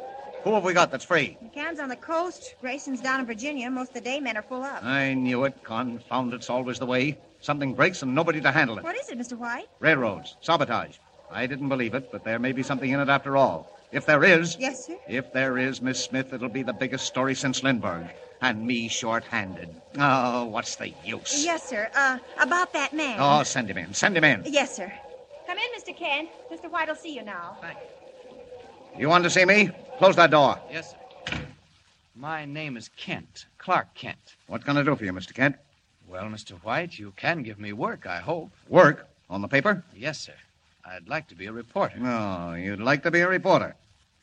Who have we got that's free? McCann's on the coast. Grayson's down in Virginia. Most of the day men are full up. I knew it. Confound it's always the way. Something breaks and nobody to handle it. What is it, Mr. White? Railroads, sabotage. I didn't believe it, but there may be something in it after all. If there is, Yes, sir. if there is, Miss Smith, it'll be the biggest story since Lindbergh. And me short-handed. Oh, what's the use? Yes, sir. Uh, about that man. Oh, send him in. Send him in. Yes, sir. Come in, Mr. Kent. Mr. White will see you now. You want to see me? Close that door. Yes, sir. My name is Kent, Clark Kent. What can I do for you, Mr. Kent? Well, Mr. White, you can give me work, I hope. Work? On the paper? Yes, sir. I'd like to be a reporter. No, you'd like to be a reporter.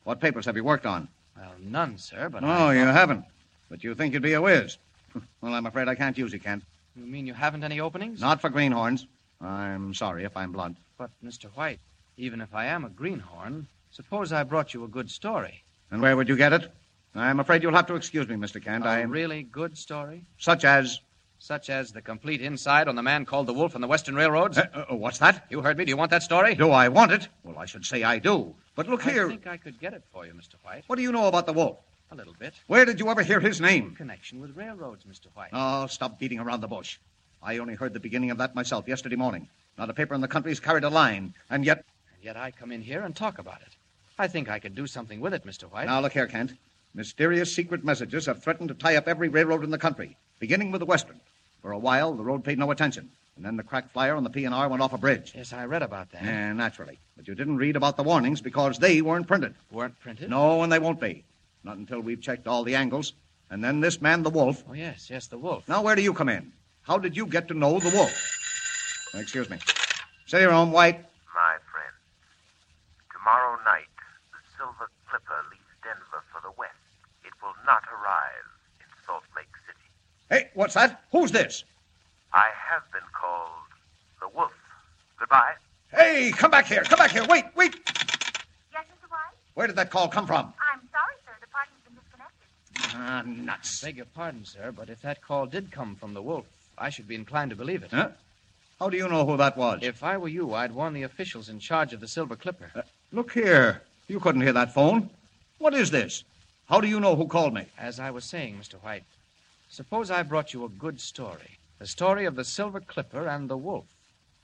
What papers have you worked on? Well, none, sir, but no, I... you haven't. But you think you'd be a whiz. well, I'm afraid I can't use you, Kent. You mean you haven't any openings? Not for greenhorns. I'm sorry if I'm blunt. But, Mr. White, even if I am a greenhorn, suppose I brought you a good story. And where would you get it? I'm afraid you'll have to excuse me, Mr. Kent. A I really good story? Such as? Such as the complete inside on the man called the Wolf on the Western Railroads? Uh, uh, what's that? You heard me. Do you want that story? Do I want it? Well, I should say I do. But look here. I think I could get it for you, Mr. White. What do you know about the wolf? A little bit. Where did you ever hear his name? Connection with railroads, Mr. White. Oh, stop beating around the bush. I only heard the beginning of that myself yesterday morning. Not a paper in the country's carried a line, and yet. And yet I come in here and talk about it. I think I could do something with it, Mr. White. Now, look here, Kent. Mysterious secret messages have threatened to tie up every railroad in the country, beginning with the Western. For a while, the road paid no attention, and then the cracked flyer on the P&R went off a bridge. Yes, I read about that. Yeah, naturally. But you didn't read about the warnings because they weren't printed. Weren't printed? No, and they won't be. Not until we've checked all the angles. And then this man, the wolf. Oh, yes, yes, the wolf. Now, where do you come in? How did you get to know the wolf? Excuse me. Say your own White. My friend, tomorrow night, the Silver Clipper leaves Denver for the west. It will not arrive in Salt Lake City. Hey, what's that? Who's this? I have been called the Wolf. Goodbye. Hey, come back here. Come back here. Wait, wait. Yes, Mr. White? Where did that call come from? I'm sorry, sir. The party's been disconnected. Ah, nuts. Beg your pardon, sir, but if that call did come from the wolf, I should be inclined to believe it. Huh? How do you know who that was? If I were you, I'd warn the officials in charge of the Silver Clipper. Uh, look here. You couldn't hear that phone. What is this? How do you know who called me? As I was saying, Mr. White, suppose I brought you a good story. The story of the Silver Clipper and the wolf.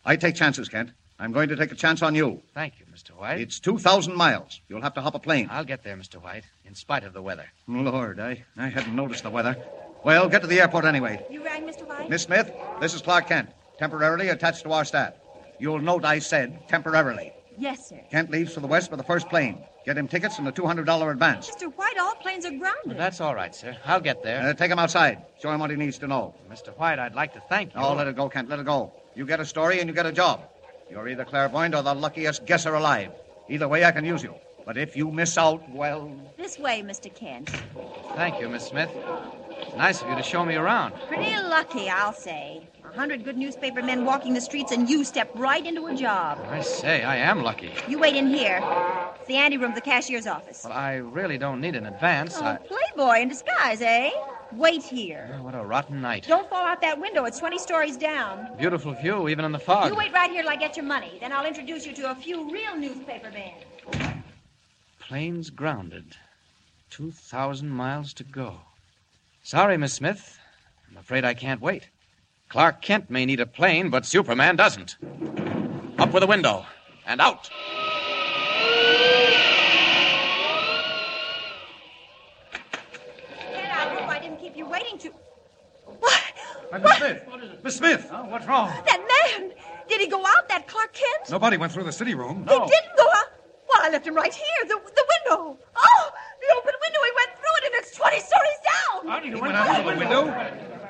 I take chances, Kent. I'm going to take a chance on you. Thank you, Mr. White. It's 2,000 miles. You'll have to hop a plane. I'll get there, Mr. White, in spite of the weather. Lord, I, I hadn't noticed the weather. Well, get to the airport anyway. You rang, Mr. White? Miss Smith, this is Clark Kent, temporarily attached to our staff. You'll note I said temporarily. Yes, sir. Kent leaves for the west by the first plane. Get him tickets and a $200 advance. Mr. White, all planes are grounded. That's all right, sir. I'll get there. Uh, take him outside. Show him what he needs to know. Mr. White, I'd like to thank you. Oh, let it go, Kent. Let it go. You get a story and you get a job. You're either clairvoyant or the luckiest guesser alive. Either way, I can use you. But if you miss out, well. This way, Mr. Kent. Thank you, Miss Smith. Nice of you to show me around. Pretty lucky, I'll say. A hundred good newspaper men walking the streets, and you step right into a job. I say, I am lucky. You wait in here. It's the anteroom of the cashier's office. Well, I really don't need an advance. Oh, I... playboy in disguise, eh? Wait here. Oh, what a rotten night. Don't fall out that window. It's 20 stories down. Beautiful view, even in the fog. You wait right here till I get your money. Then I'll introduce you to a few real newspaper men. Planes grounded. 2,000 miles to go. Sorry, Miss Smith. I'm afraid I can't wait. Clark Kent may need a plane, but Superman doesn't. Up with a window and out. Ted, I hope I didn't keep you waiting too. What? Miss Smith. Miss Smith. Oh, what's wrong? That man! Did he go out, that Clark Kent? Nobody went through the city room. No. He didn't go out. Well, I left him right here, the, the window. Oh, the open window. He went through it, and it's 20 stories down. He went out through the window.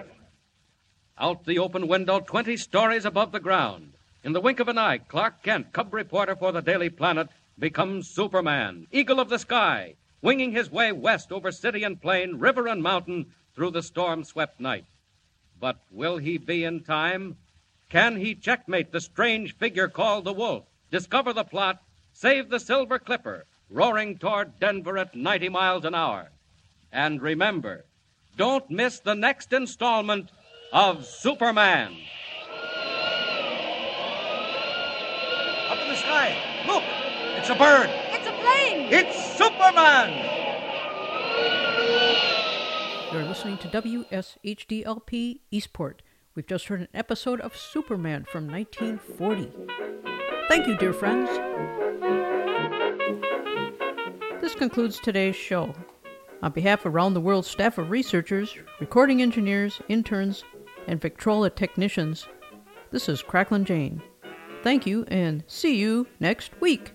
Out the open window, 20 stories above the ground. In the wink of an eye, Clark Kent, cub reporter for the Daily Planet, becomes Superman, eagle of the sky, winging his way west over city and plain, river and mountain, through the storm swept night. But will he be in time? Can he checkmate the strange figure called the Wolf, discover the plot, save the Silver Clipper, roaring toward Denver at 90 miles an hour? And remember, don't miss the next installment of Superman. Up in the sky. Look! It's a bird. It's a plane. It's Superman! You're listening to WSHDLP Eastport. We've just heard an episode of Superman from 1940. Thank you, dear friends. This concludes today's show. On behalf of Around the World staff of researchers, recording engineers, interns, and Victrola technicians, this is Cracklin' Jane. Thank you, and see you next week.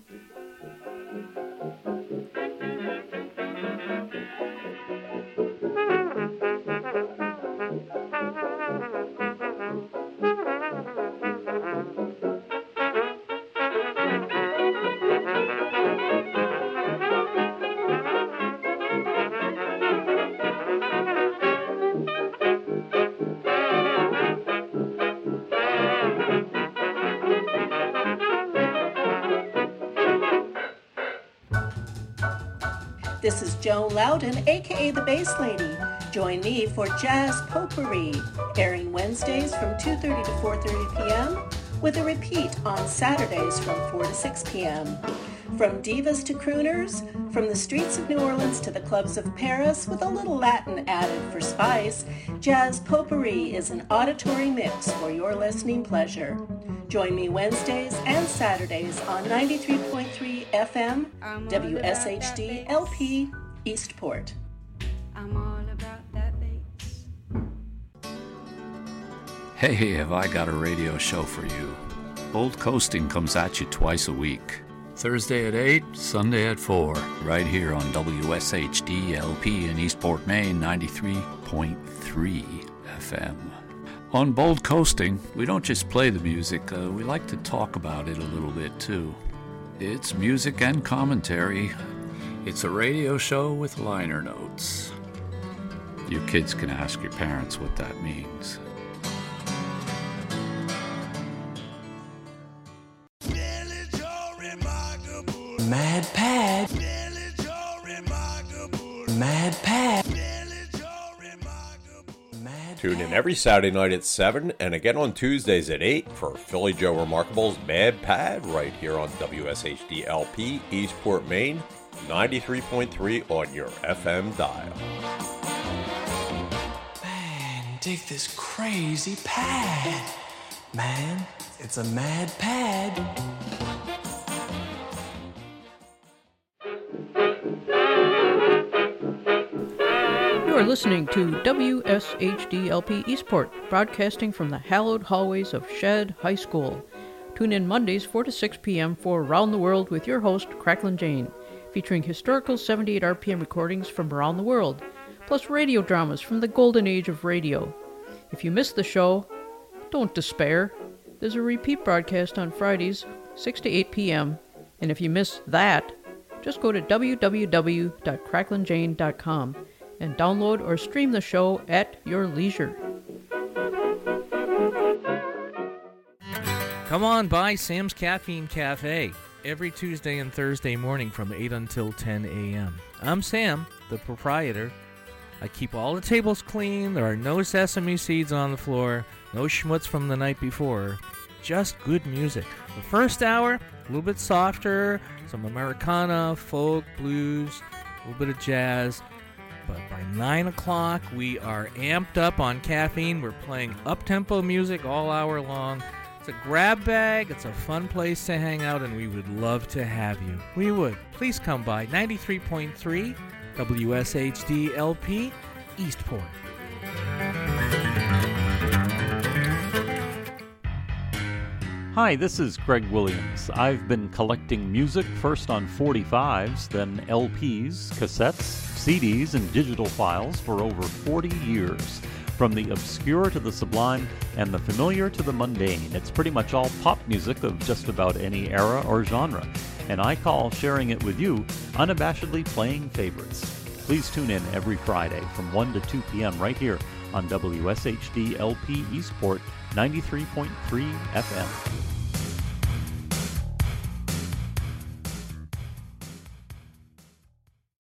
This is Joan Loudon, aka the Bass Lady. Join me for Jazz Potpourri, airing Wednesdays from 2:30 to 4:30 p.m. with a repeat on Saturdays from 4 to 6 p.m. From divas to crooners, from the streets of New Orleans to the clubs of Paris, with a little Latin added for spice, Jazz Potpourri is an auditory mix for your listening pleasure. Join me Wednesdays and Saturdays on 93.3 FM, WSHD LP, Eastport. I'm all about that bass. Hey, have I got a radio show for you? Bold Coasting comes at you twice a week. Thursday at 8, Sunday at 4, right here on WSHD LP in Eastport, Maine, 93.3 FM. On Bold Coasting, we don't just play the music, uh, we like to talk about it a little bit too. It's music and commentary. It's a radio show with liner notes. You kids can ask your parents what that means. Mad Pad. Mad Pad. Tune in every Saturday night at 7 and again on Tuesdays at 8 for Philly Joe Remarkable's Mad Pad right here on WSHD LP, Eastport, Maine, 93.3 on your FM dial. Man, dig this crazy pad. Man, it's a mad pad. Listening to WSHDLP Eastport, broadcasting from the hallowed hallways of Shead High School. Tune in Mondays, 4 to 6 p.m. for Around the World with your host, Cracklin Jane, featuring historical 78 RPM recordings from around the world, plus radio dramas from the golden age of radio. If you missed the show, don't despair. There's a repeat broadcast on Fridays, 6 to 8 p.m., and if you miss that, just go to www.cracklinjane.com and download or stream the show at your leisure. Come on by Sam's Caffeine Cafe every Tuesday and Thursday morning from 8 until 10 a.m. I'm Sam, the proprietor. I keep all the tables clean. There are no sesame seeds on the floor, no schmutz from the night before. Just good music. The first hour, a little bit softer, some Americana, folk, blues, a little bit of jazz. But by 9 o'clock, we are amped up on caffeine. We're playing up tempo music all hour long. It's a grab bag, it's a fun place to hang out, and we would love to have you. We would. Please come by 93.3 WSHD LP, Eastport. Hi, this is Greg Williams. I've been collecting music first on 45s, then LPs, cassettes, CDs, and digital files for over 40 years. From the obscure to the sublime and the familiar to the mundane, it's pretty much all pop music of just about any era or genre. And I call sharing it with you unabashedly playing favorites. Please tune in every Friday from 1 to 2 p.m. right here on WSHD LP Eastport 93.3 FM.